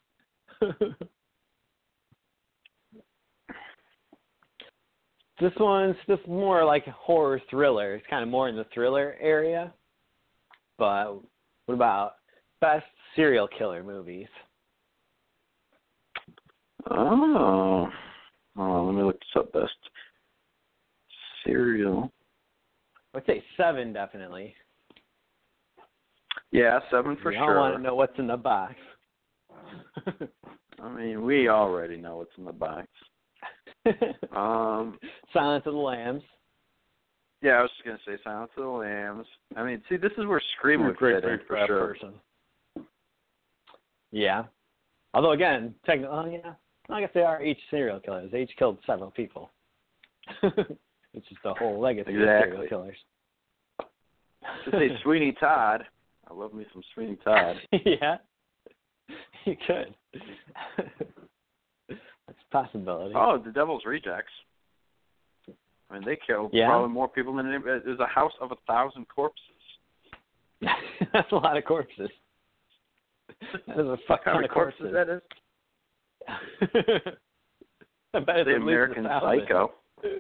this one's just more like a horror thriller. It's kind of more in the thriller area. But what about best serial killer movies? Oh. Oh, let me look this up best. Cereal. I'd say seven, definitely. Yeah, seven for sure. we sure. want to know what's in the box. I mean, we already know what's in the box. Um, Silence of the Lambs. yeah, I was just gonna say Silence of the Lambs. I mean, see, this is where Scream would great fit in for for sure. person. Yeah. Although again, technically, oh yeah, I guess they are each serial killers. They each killed several people. it's just a whole legacy of Exactly. serial killers. Say Sweeney Todd. I love me some Sweeney Todd. yeah, you could. That's a possibility. Oh, The Devil's Rejects. I mean, they killed Yeah. probably more people than anybody. There's a house of a thousand corpses. That's a lot of corpses. That is a fuck ton of corpses corpses. that is? I bet The at least a American. Psycho.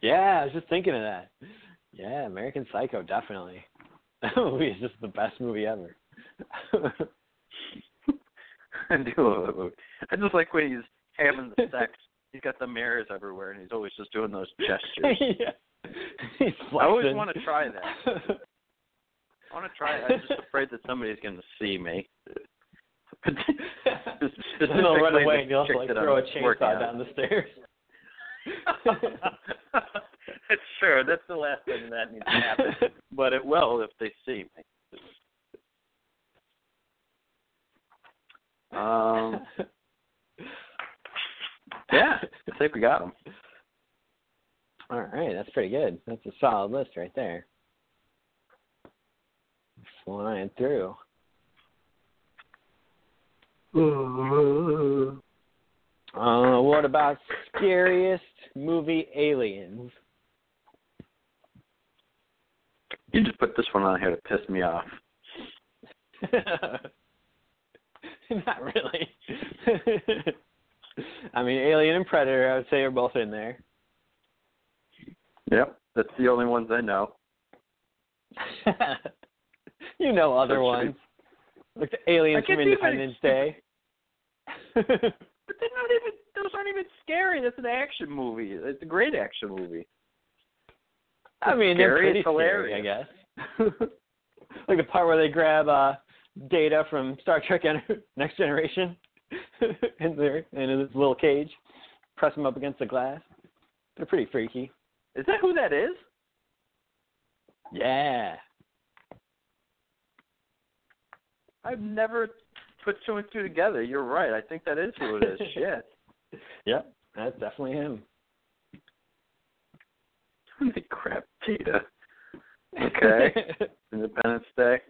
Yeah, I was just thinking of that. Yeah, American Psycho, definitely. That movie is just the best movie ever. I do love that movie. I just like when he's having the sex. He's got the mirrors everywhere, and he's always just doing those gestures. yeah. I always want to try that. I want to try it. I'm just afraid that somebody's going to see me. And they'll run away and you'll have to like throw a chainsaw down the stairs. sure that's the last thing that needs to happen, but it will if they see me. Um, yeah, I think we got them. All right, that's pretty good. That's a solid list right there. Flying through. Uh, what about scariest movie aliens? You just put this one on here to piss me off. Not really. I mean, Alien and Predator, I would say, are both in there. Yep, that's the only ones I know. you know other ones, like the aliens from can't even- Independence Day. But they're not even; those aren't even scary. That's an action movie. It's a great action movie. I mean, they're pretty it's scary, I guess. like the part where they grab uh Data from Star Trek Next Generation in there in his little cage, press him up against the glass. They're pretty freaky. Is that who that is? Yeah. I've never put two and two together. You're right. I think that is who it is. Shit. Yep, that's definitely him. Holy crap, Data. Okay. Independence Day.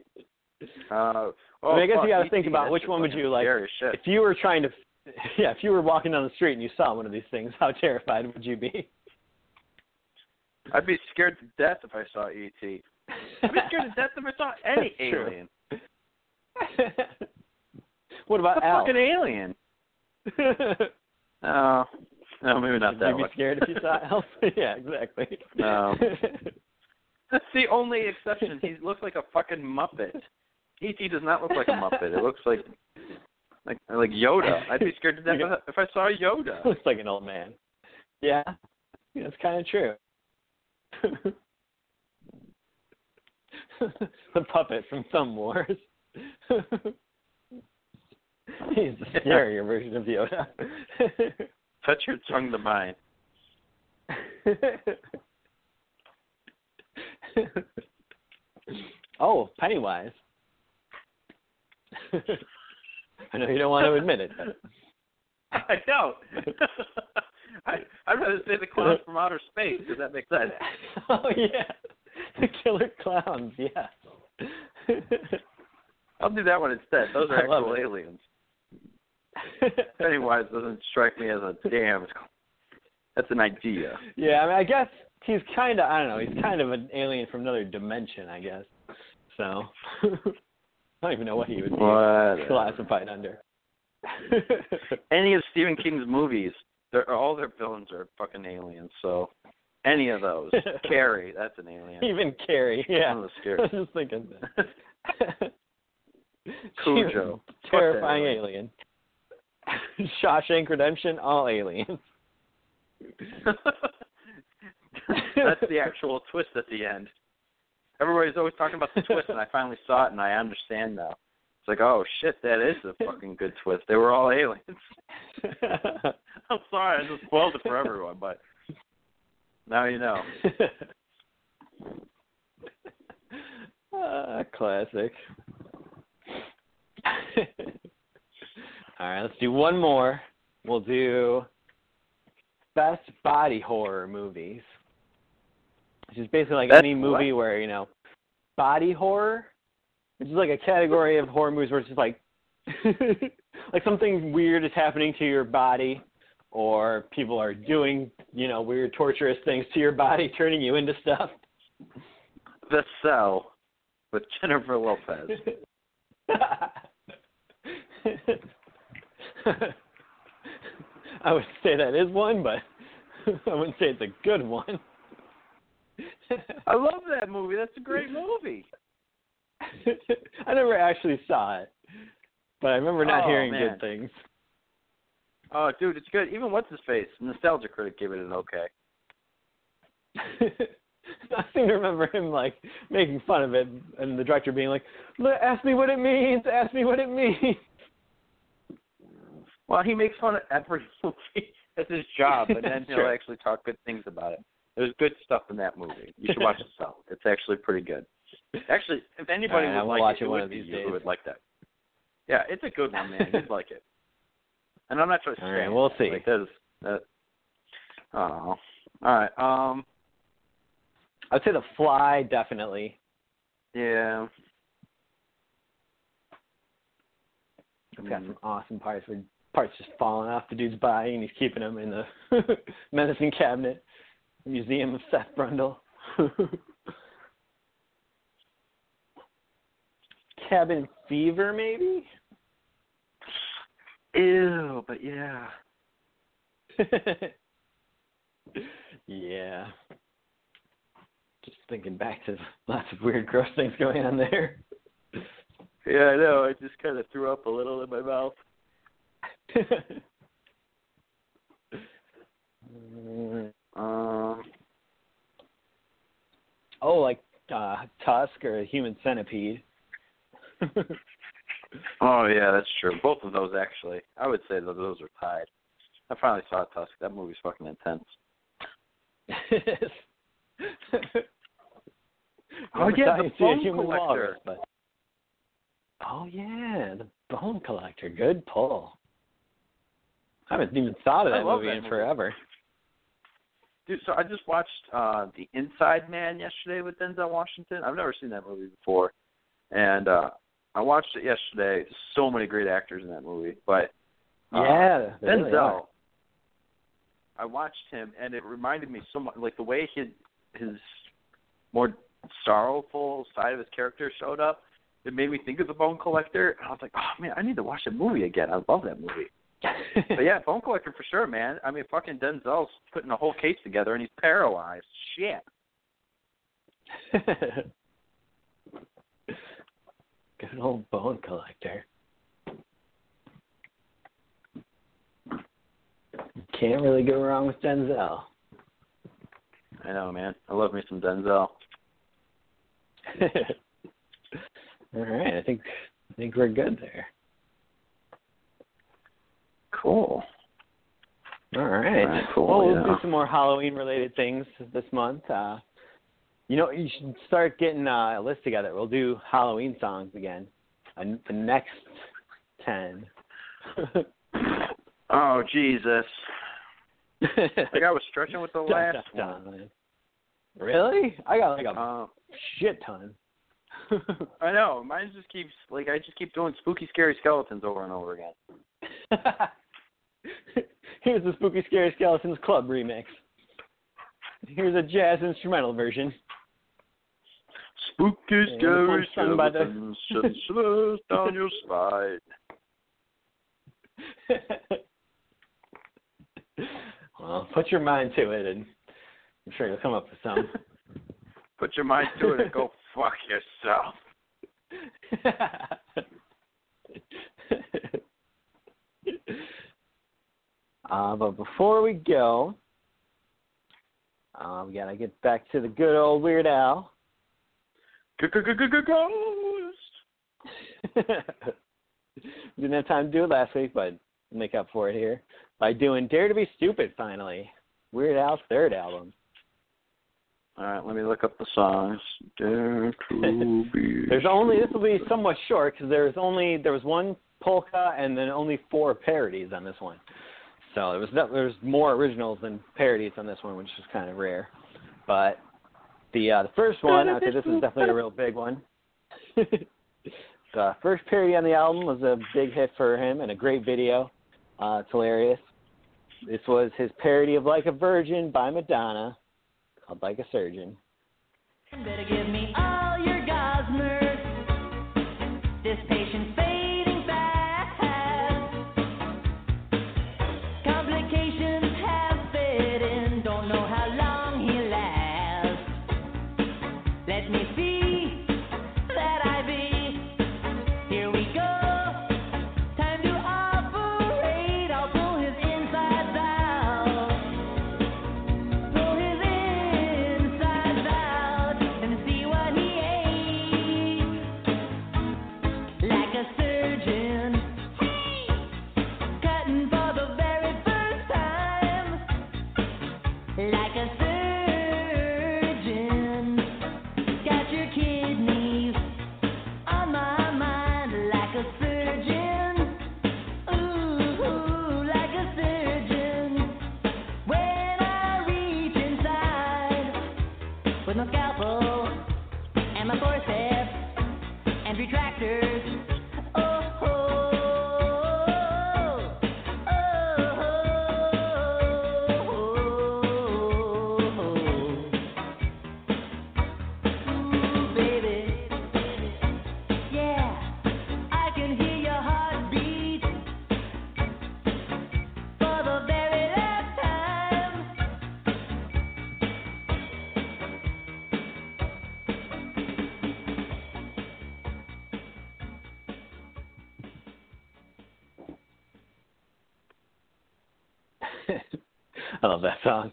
Uh, oh, I, mean, I guess fuck, you got to think about which one would you like. If you were trying to, yeah, if you were walking down the street and you saw one of these things, how terrified would you be? I'd be scared to death if I saw E.T. I'd be scared to death if I saw any alien. what about The Al? fucking alien. No, oh, no, maybe not Would that you be one. scared if you saw Elf? yeah, exactly. No. That's the only exception. He looks like a fucking Muppet. E.T. does not look like a Muppet. It looks like like like Yoda. I'd be scared to death if I saw Yoda. Looks like an old man. Yeah, yeah that's kind of true. the puppet from Thumb Wars. He's the scarier version of Yoda. Touch your tongue to mine. oh, Pennywise. I know you don't want to admit it. But I don't. I I'd rather say the clowns from outer space because that makes sense. oh yeah, the killer clowns. Yeah. I'll do that one instead. Those are actual it. aliens. Pennywise doesn't strike me as a damn. That's an idea. yeah, I mean, I guess he's kind of. I don't know. He's kind of an alien from another dimension. I guess. So I don't even know what he would be What? classified under. Any of Stephen King's movies, all their villains are fucking aliens. So any of those. Carrie, that's an alien. even Carrie. Yeah. One of the I scary. was just thinking that. Cujo. Terrifying that alien. Shawshank Redemption, all aliens. That's the actual twist at the end. Everybody's always talking about the twist, and I finally saw it, and I understand now. It's like, oh shit, that is a fucking good twist. They were all aliens. I'm sorry, I just spoiled it for everyone, but now you know. Ah, classic. All right, let's do one more. We'll do best body horror movies, which is basically like any movie where you know body horror, which is like a category of horror movies where it's just like like something weird is happening to your body, or people are doing, you know, weird torturous things to your body, turning you into stuff. The Cell with Jennifer Lopez. I would say that is one, but I wouldn't say it's a good one. I love that movie. That's a great movie. I never actually saw it, but I remember not Oh, hearing man. good things. Oh, dude, it's good. Even what's his face, Nostalgia Critic, gave it an okay. I seem to remember him like making fun of it, and the director being like, "Look, "Ask me what it means. Ask me what it means." Well, he makes fun of every movie. That's his job, and then he'll Sure. actually talk good things about it. There's good stuff in that movie. You should watch The Cell. It's actually pretty good. Actually, if anybody right, would like watch it, it one of these days. would like that. Yeah, it's a good one, man. You'd like it. And I'm not trying to All right, we'll that. see. Like, that is, that, oh. All right. Um. I'd say The Fly definitely. Yeah. It's got Mm. some awesome parts where parts just falling off the dude's body, and he's keeping them in the medicine cabinet, museum of Seth Brundle. Cabin Fever, maybe. Ew, but yeah. yeah. Just thinking back to lots of weird, gross things going on there. Yeah, I know. I just kind of threw up a little in my mouth. Um. oh, like uh, Tusk or a Human Centipede. Oh yeah, that's true. Both of those actually. I would say that those are tied. I finally saw Tusk. That movie's fucking intense. Oh, yeah, the you'd see a Bone Collector. walrus, but oh yeah, the Bone Collector. Good pull. I haven't even thought of that movie that in movie. forever. Dude, so I just watched uh The Inside Man yesterday with Denzel Washington. I've never seen that movie before. And uh I watched it yesterday. So many great actors in that movie. But uh, yeah, they really Denzel. I watched him, and it reminded me so much, like the way his his more sorrowful side of his character showed up. It made me think of the Bone Collector, and I was like, oh man, I need to watch that movie again. I love that movie. But yeah, Bone Collector for sure, man. I mean, fucking Denzel's putting a whole case together, and he's paralyzed. Shit. Good old Bone Collector. Can't really go wrong with Denzel. I know, man. I love me some Denzel. All right, I think I think we're good there. Cool. All right. All right, cool, Well, we'll yeah. do some more Halloween related things this month. Uh, you know, you should start getting uh, a list together. We'll do Halloween songs again. Uh, the next ten. Oh Jesus! Like I was stretching with the Dun, last dun, one. dun. Really? I got like a Uh, shit ton. I know. Mine just keeps like I just keep doing spooky, scary skeletons over and over again. Here's the Spooky Scary Skeletons Club remix. Here's a jazz instrumental version. Spooky, this scary skeletons shivers down your spine. well, put your mind to it, and I'm sure you'll come up with some. Put your mind to it and go fuck yourself. Uh, but before we go, uh, we gotta get back to the good old Weird Al. Ghost. Didn't have time to do it last week, but make up for it here by doing Dare to Be Stupid finally. Weird Al's third album. All right, let me look up the songs. Dare to be. There's only this will be somewhat short because there's only there was one polka and then only four parodies on this one. So there was no- there's more originals than parodies on this one, which is kind of rare. But the uh, the first one, I think this is definitely a real big one. the first parody on the album was a big hit for him and a great video. Uh, it's hilarious. This was his parody of Like a Virgin by Madonna, called Like a Surgeon. Like a song,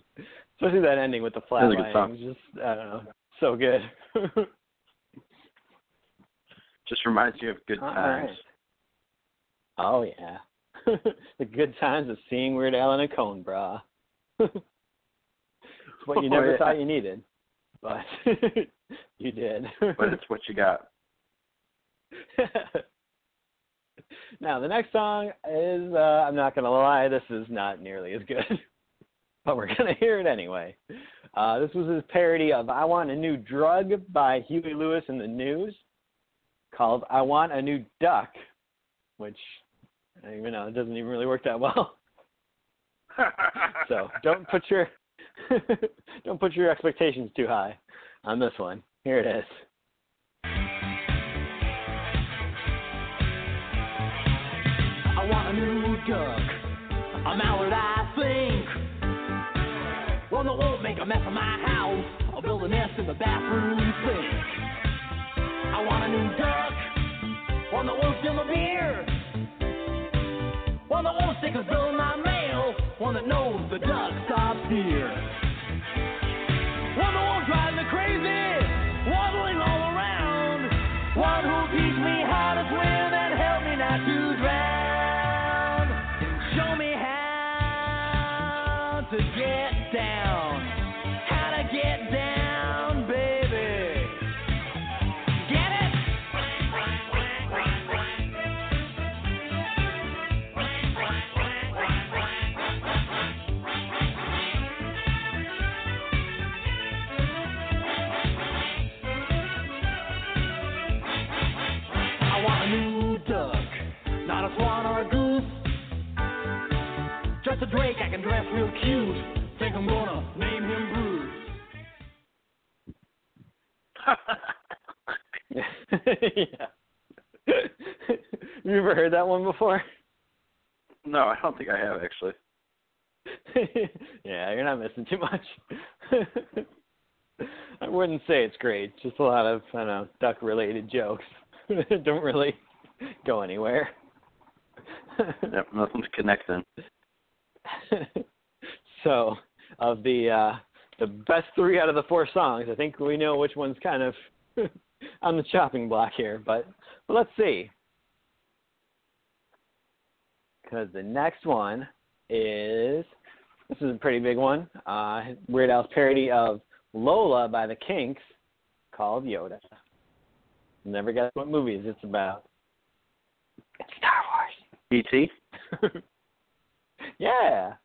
especially that ending with the flat Really good song. Just I don't know, so good. Just reminds you of good All times. right. Oh yeah, the good times of seeing Weird Al in a cone bra. it's what you Oh, never yeah. thought you needed, but you did. But it's what you got. now the next song is uh, I'm not gonna lie, this is not nearly as good. But we're gonna hear it anyway. Uh, this was his parody of I Want a New Drug by Huey Lewis and the News called I Want a New Duck, which I don't even know, it doesn't even really work that well. so don't put your don't put your expectations too high on this one. Here it is. I want a new duck, a mallard, I think. One that won't make a mess of my house. I'll build a nest in the bathroom sink. I want a new duck, one that won't steal my beer. One that won't stick a bill in my mail. One that knows the duck Just a drake I can dress real cute. Think I'm gonna name him Bruce. yeah. you ever heard that one before? no, I don't think I have actually. yeah, you're not missing too much. I wouldn't say it's great. Just a lot of I don't know duck related jokes. Don't really go anywhere. Yep, nothing's connecting. so, of the uh, the best three out of the four songs, I think we know which one's kind of on the chopping block here. But, but let's see, because the next one is this is a pretty big one. Uh, Weird Al's parody of Lola by the Kinks, called Yoda. Never guess what movies it's about. It's Star Wars. E.T. Yeah.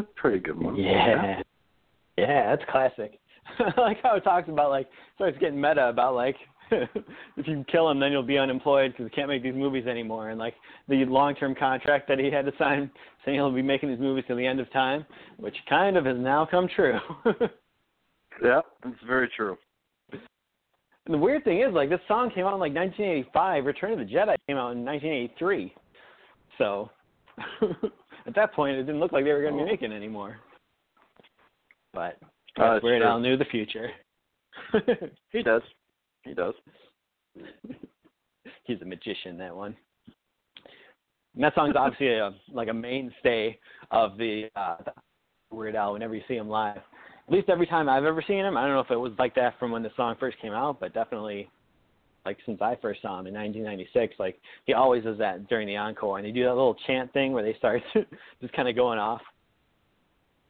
That's a pretty good one. Yeah. Yeah, that's classic. I like how it talks about like starts getting meta about like if you kill him then you'll be unemployed because he can't make these movies anymore and like the long-term contract that he had to sign saying he'll be making these movies till the end of time, which kind of has now come true. yeah, it's very true. And the weird thing is, like, this song came out in like 1985. Return of the Jedi came out in 1983. So, at that point, it didn't look like they were going to be making anymore. But Oh, uh, Weird. Al knew the future. He does. He does. He's a magician, that one. And that song's obviously a, like a mainstay of the uh, Weird Al whenever you see him live. At least every time I've ever seen him. I don't know if it was like that from when the song first came out, but definitely like since I first saw him in 1996. Like he always does that during the encore, and they do that little chant thing where they start just kind of going off,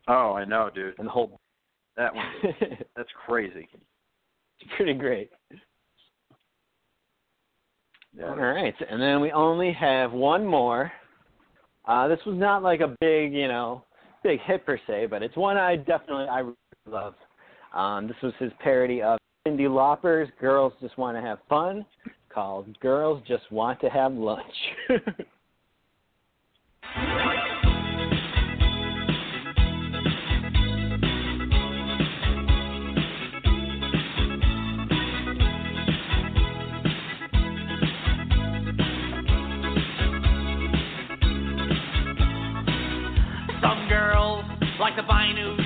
Oh, I know, dude. and the whole. That one, that's crazy. It's pretty great. Yeah. All right, and then we only have one more. Uh, this was not like a big, you know, big hit per se, but it's one I definitely I really love. Um, this was his parody of Cyndi Lauper's "Girls Just Want to Have Fun," called "Girls Just Want to Have Lunch." Some girls like to buy new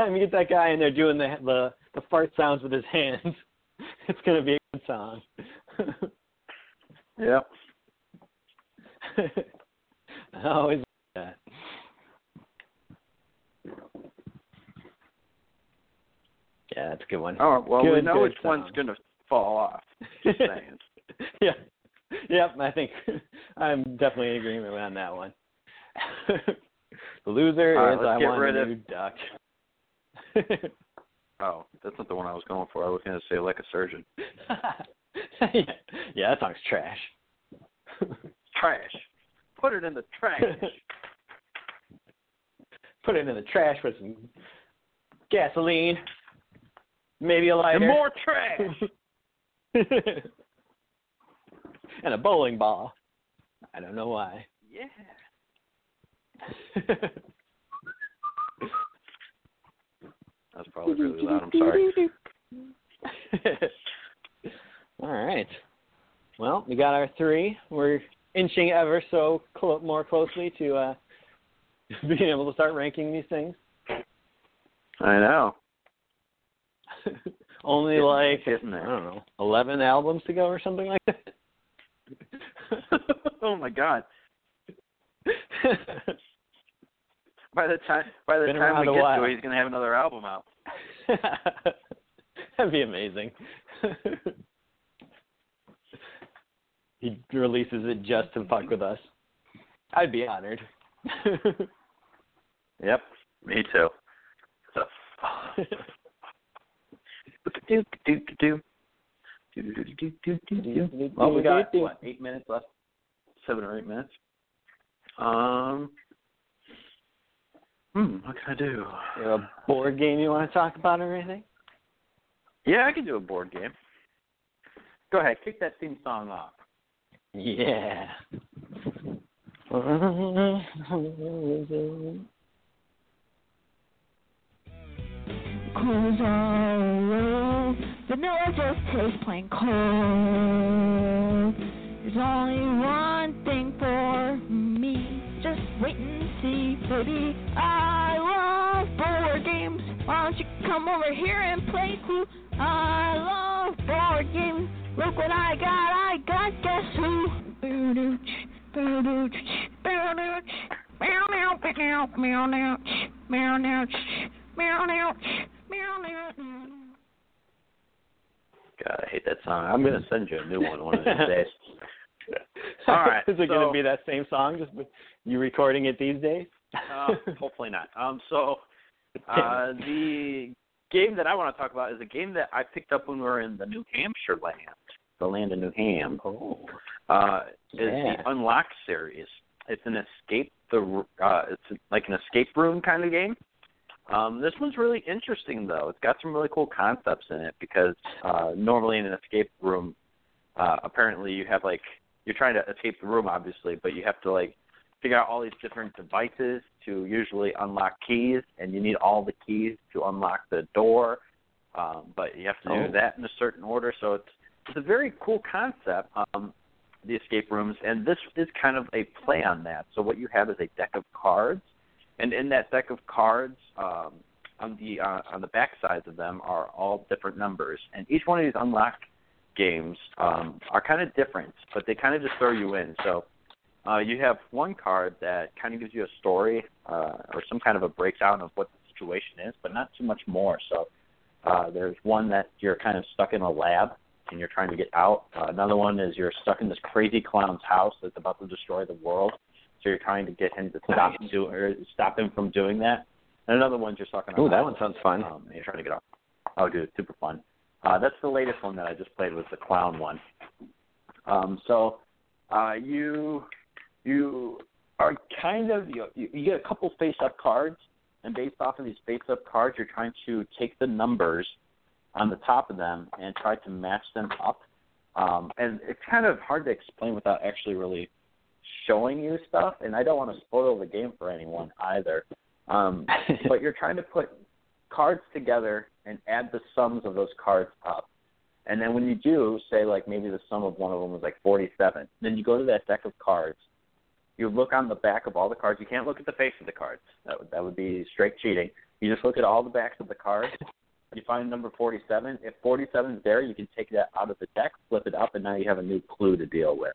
Anytime you get that guy in there doing the the, the fart sounds with his hands, it's gonna be a good song. Yep. I always like that. Yeah, that's a good one. Oh well, we Good, know good which one's gonna fall off. Just saying. yeah. Yep, I think I'm definitely in agreement on that one. the loser All right, is I get want rid a of- new duck. Oh, that's not the one I was going for. I was gonna say like a surgeon. yeah. yeah, that song's trash. Trash. Put it in the trash. Put it in the trash with some gasoline, maybe a lighter. and more trash. and a bowling ball. I don't know why. Yeah. That's probably really loud. I'm sorry. All right. Well, we got our three. We're inching ever so clo- more closely to uh, being able to start ranking these things. I know. Only Getting- like getting I don't know, eleven albums to go or something like that. oh my god by the time by the Been time we get while. to it, he's gonna have another album out. That'd be amazing. he releases it just to fuck with us. I'd be honored. yep, me too. So. well, we got what, eight minutes left, seven or eight minutes. Um, Hmm. What can I do? You have a board game you want to talk about or anything? Yeah, I can do a board game. Go ahead, kick that theme song off. Yeah. Clothes all low. Vanilla just tastes plain cold. There's only one thing for me just wait and see, baby. I love board games. Why don't you come over here and play too? I love board games. Look what I got. I got guess who? God, I hate that song. I'm gonna send you a new one one of these days. All right, Is it going to be that same song? Just you recording it these days? Uh, hopefully not. Um, so uh, the game that I want to talk about is a game that I picked up when we were in the New Hampshire land, the land of New Ham. oh. Uh, is Yeah. the Unlock series. It's an escape the uh, it's like an escape room kind of game. Um, this one's really interesting though. It's got some really cool concepts in it because uh, normally in an escape room, uh, apparently you have like you're trying to escape the room obviously, but you have to like figure out all these different devices to usually unlock keys, and you need all the keys to unlock the door. Um, but you have to Oh. do that in a certain order. So it's it's a very cool concept. Um, the escape rooms, and this is kind of a play on that. So what you have is a deck of cards, and in that deck of cards, um, on the uh, on the back sides of them are all different numbers, and each one of these unlock games um, are kind of different, but they kind of just throw you in. So uh, you have one card that kind of gives you a story uh, or some kind of a breakdown of what the situation is, but not too much more. So uh, there's one that you're kind of stuck in a lab and you're trying to get out. Uh, another one is you're stuck in this crazy clown's house that's about to destroy the world. So you're trying to get him to stop do or stop him from doing that. And another one's you're stuck in a Ooh, that one sounds fun. Um, you're trying to get out. Oh, dude, super fun. Uh, that's the latest one that I just played was the clown one. Um, so uh, you you are kind of you, you get a couple face up cards, and based off of these face up cards, you're trying to take the numbers on the top of them and try to match them up. Um, and it's kind of hard to explain without actually really showing you stuff. And I don't want to spoil the game for anyone either. Um, but you're trying to put cards together and add the sums of those cards up. And then when you do, say like maybe the sum of one of them was like 47, then you go to that deck of cards. You look on the back of all the cards. You can't look at the face of the cards. That would that would be straight cheating. You just look at all the backs of the cards. You find number 47. If 47 is there, you can take that out of the deck, flip it up, and now you have a new clue to deal with.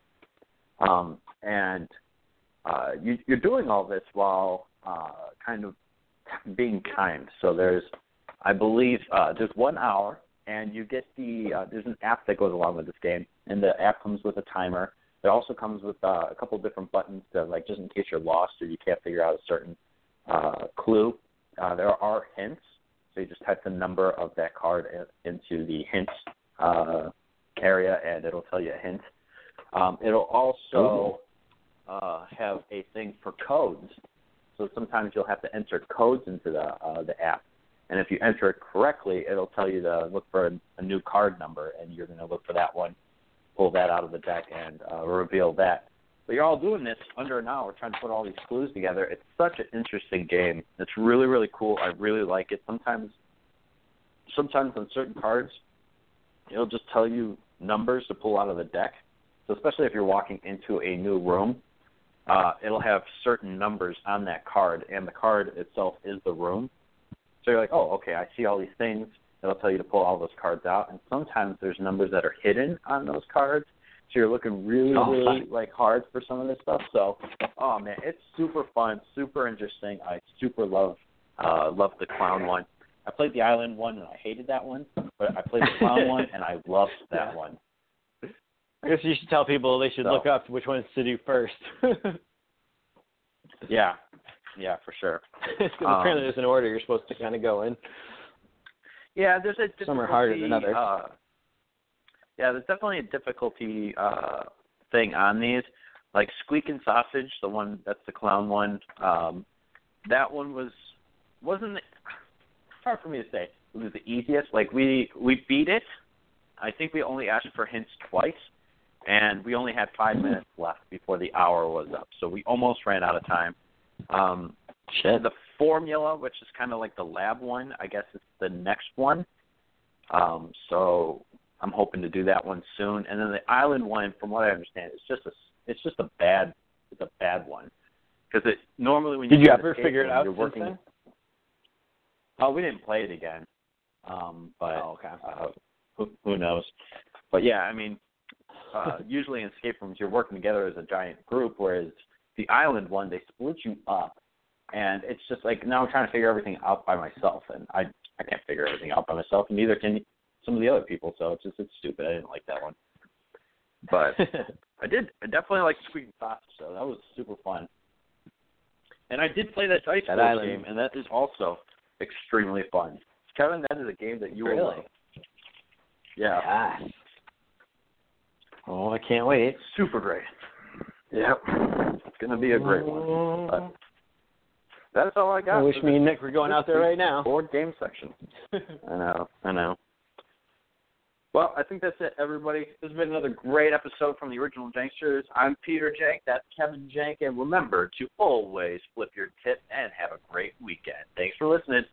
Um, and uh, you, you're doing all this while uh, kind of being timed. So there's, I believe, uh, there's one hour, and you get the uh, there's an app that goes along with this game, and the app comes with a timer. It also comes with uh, a couple different buttons to like just in case you're lost or you can't figure out a certain uh, clue. Uh, there are hints, so you just type the number of that card in, into the hints uh, area, and it'll tell you a hint. Um, it'll also uh, have a thing for codes. So sometimes you'll have to enter codes into the uh, the app, and if you enter it correctly, it'll tell you to look for a, a new card number, and you're going to look for that one, pull that out of the deck, and uh, reveal that. But you're all doing this under an hour, trying to put all these clues together. It's such an interesting game. It's really really cool. I really like it. Sometimes sometimes on certain cards, it'll just tell you numbers to pull out of the deck. So especially if you're walking into a new room, uh, it'll have certain numbers on that card, and the card itself is the room. So you're like, oh, okay, I see all these things. It'll tell you to pull all those cards out, and sometimes there's numbers that are hidden on those cards. So you're looking really, Oh, really like hard for some of this stuff. So, oh man, it's super fun, super interesting. I super love, uh, love the clown one. I played the island one and I hated that one, but I played the clown one and I loved that Yeah. one. I guess you should tell people they should So- look up which ones to do first. Yeah, yeah, for sure. 'Cause Um, apparently there's an order you're supposed to kind of go in. Yeah, there's a difficulty, Some are harder than others. Uh, yeah, there's definitely a difficulty uh, thing on these. Like Squeek and Sausage, the one that's the clown one. Um, that one was wasn't it's hard for me to say. It was the easiest. Like we we beat it. I think we only asked for hints twice, and we only had five minutes left before the hour was up. So we almost ran out of time. Um, Shit. the formula, which is kind of like the lab one, I guess it's the next one. Um, so I'm hoping to do that one soon. And then the island one, from what I understand, it's just a it's just a bad it's a bad one because it normally when you Did you ever figure it out? You're working. then? Oh, we didn't play it again. Um, but Oh, okay. uh, who, who knows? But yeah, I mean, uh, usually in escape rooms you're working together as a giant group, whereas the island one they split you up, and it's just like now I'm trying to figure everything out by myself, and I I can't figure everything out by myself, and neither can some of the other people. So it's just it's stupid. I didn't like that one, but I did. I definitely like Squeek and Sausage, so that was super fun. And I did play that Dice That island. game, and that is also extremely fun. Kevin, that is a game that you will Really? love. Yeah, Yes. Oh, I can't wait. It's super great. Yep, it's gonna be a great one. But that's all I got. I wish me and Nick were going out there right now. board game section. I know, I know. Well, I think that's it, everybody. This has been another great episode from the original Janksters. I'm Peter Jank. That's Kevin Jank. And remember to always flip your tip and have a great weekend. Thanks for listening.